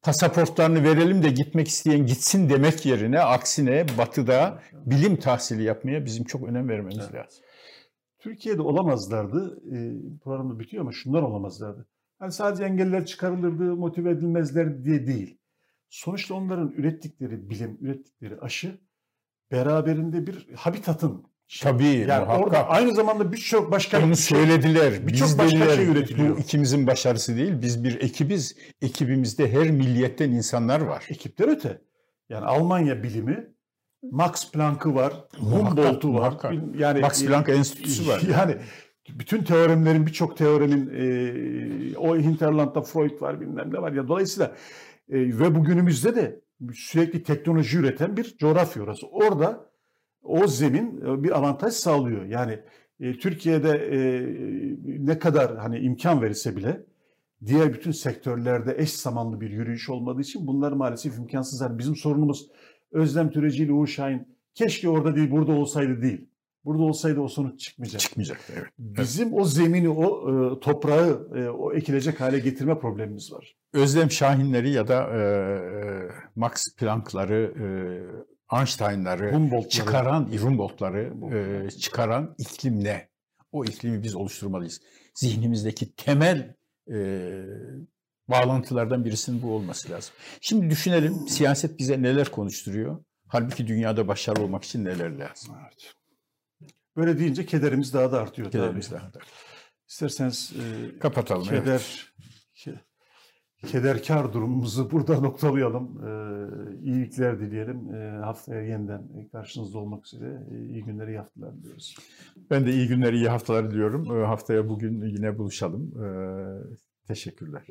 Pasaportlarını verelim de gitmek isteyen gitsin demek yerine aksine batıda bilim tahsili yapmaya bizim çok önem vermemiz Evet. lazım. Türkiye'de olamazlardı. E, programda bitiyor ama şunlar olamazlardı. Yani sadece engeller çıkarılırdı, motive edilmezler diye değil. Sonuçta onların ürettikleri bilim, ürettikleri aşı beraberinde bir habitatın. Tabii, yani muhakkak. orada aynı zamanda birçok başka Onu şey- söylediler. birçok başka dediler, şey üretiliyor. Bu ikimizin başarısı değil. Biz bir ekibiz. Ekibimizde her milliyetten insanlar var. ekipten öte. Yani Almanya bilimi Max Planck'ı var, Humboldt'u var. muhakkak. Yani Max Planck Enstitüsü var. *laughs* Yani bütün teoremlerin birçok teoremin e, o Hinterland'da Freud var bilmem ne var ya dolayısıyla e, ve bugünümüzde de sürekli teknoloji üreten bir coğrafya orası. Orada o zemin e, bir avantaj sağlıyor. Yani e, Türkiye'de e, ne kadar hani imkan verilse bile diğer bütün sektörlerde eş zamanlı bir yürüyüş olmadığı için bunlar maalesef imkansız. Yani bizim sorunumuz Özlem Türeci ile Uğur Şahin keşke orada değil burada olsaydı değil. Burada olsaydı o sonuç çıkmayacak. Çıkmayacaktı evet. Bizim o zemini, o e, toprağı, e, o ekilecek hale getirme problemimiz var. Özlem Şahinleri ya da e, Max Planck'ları, e, Einstein'ları çıkaran, Humboldt'ları e, çıkaran iklim ne? O iklimi biz oluşturmalıyız. Zihnimizdeki temel e, bağlantılardan birisinin bu olması lazım. Şimdi düşünelim siyaset bize neler konuşturuyor? Halbuki dünyada başarılı olmak için neler lazım? Evet. Böyle deyince kederimiz daha da artıyor. Kederimiz tabii. daha da. İsterseniz e, Kapatalım. evet. keder, ke- kederkar durumumuzu burada *laughs* noktalayalım. E, iyilikler dileyelim. E, haftaya yeniden karşınızda olmak üzere e, iyi günleri, iyi haftalar diliyoruz. Ben de iyi günler, iyi haftalar diliyorum. E, haftaya bugün yine buluşalım. E, teşekkürler.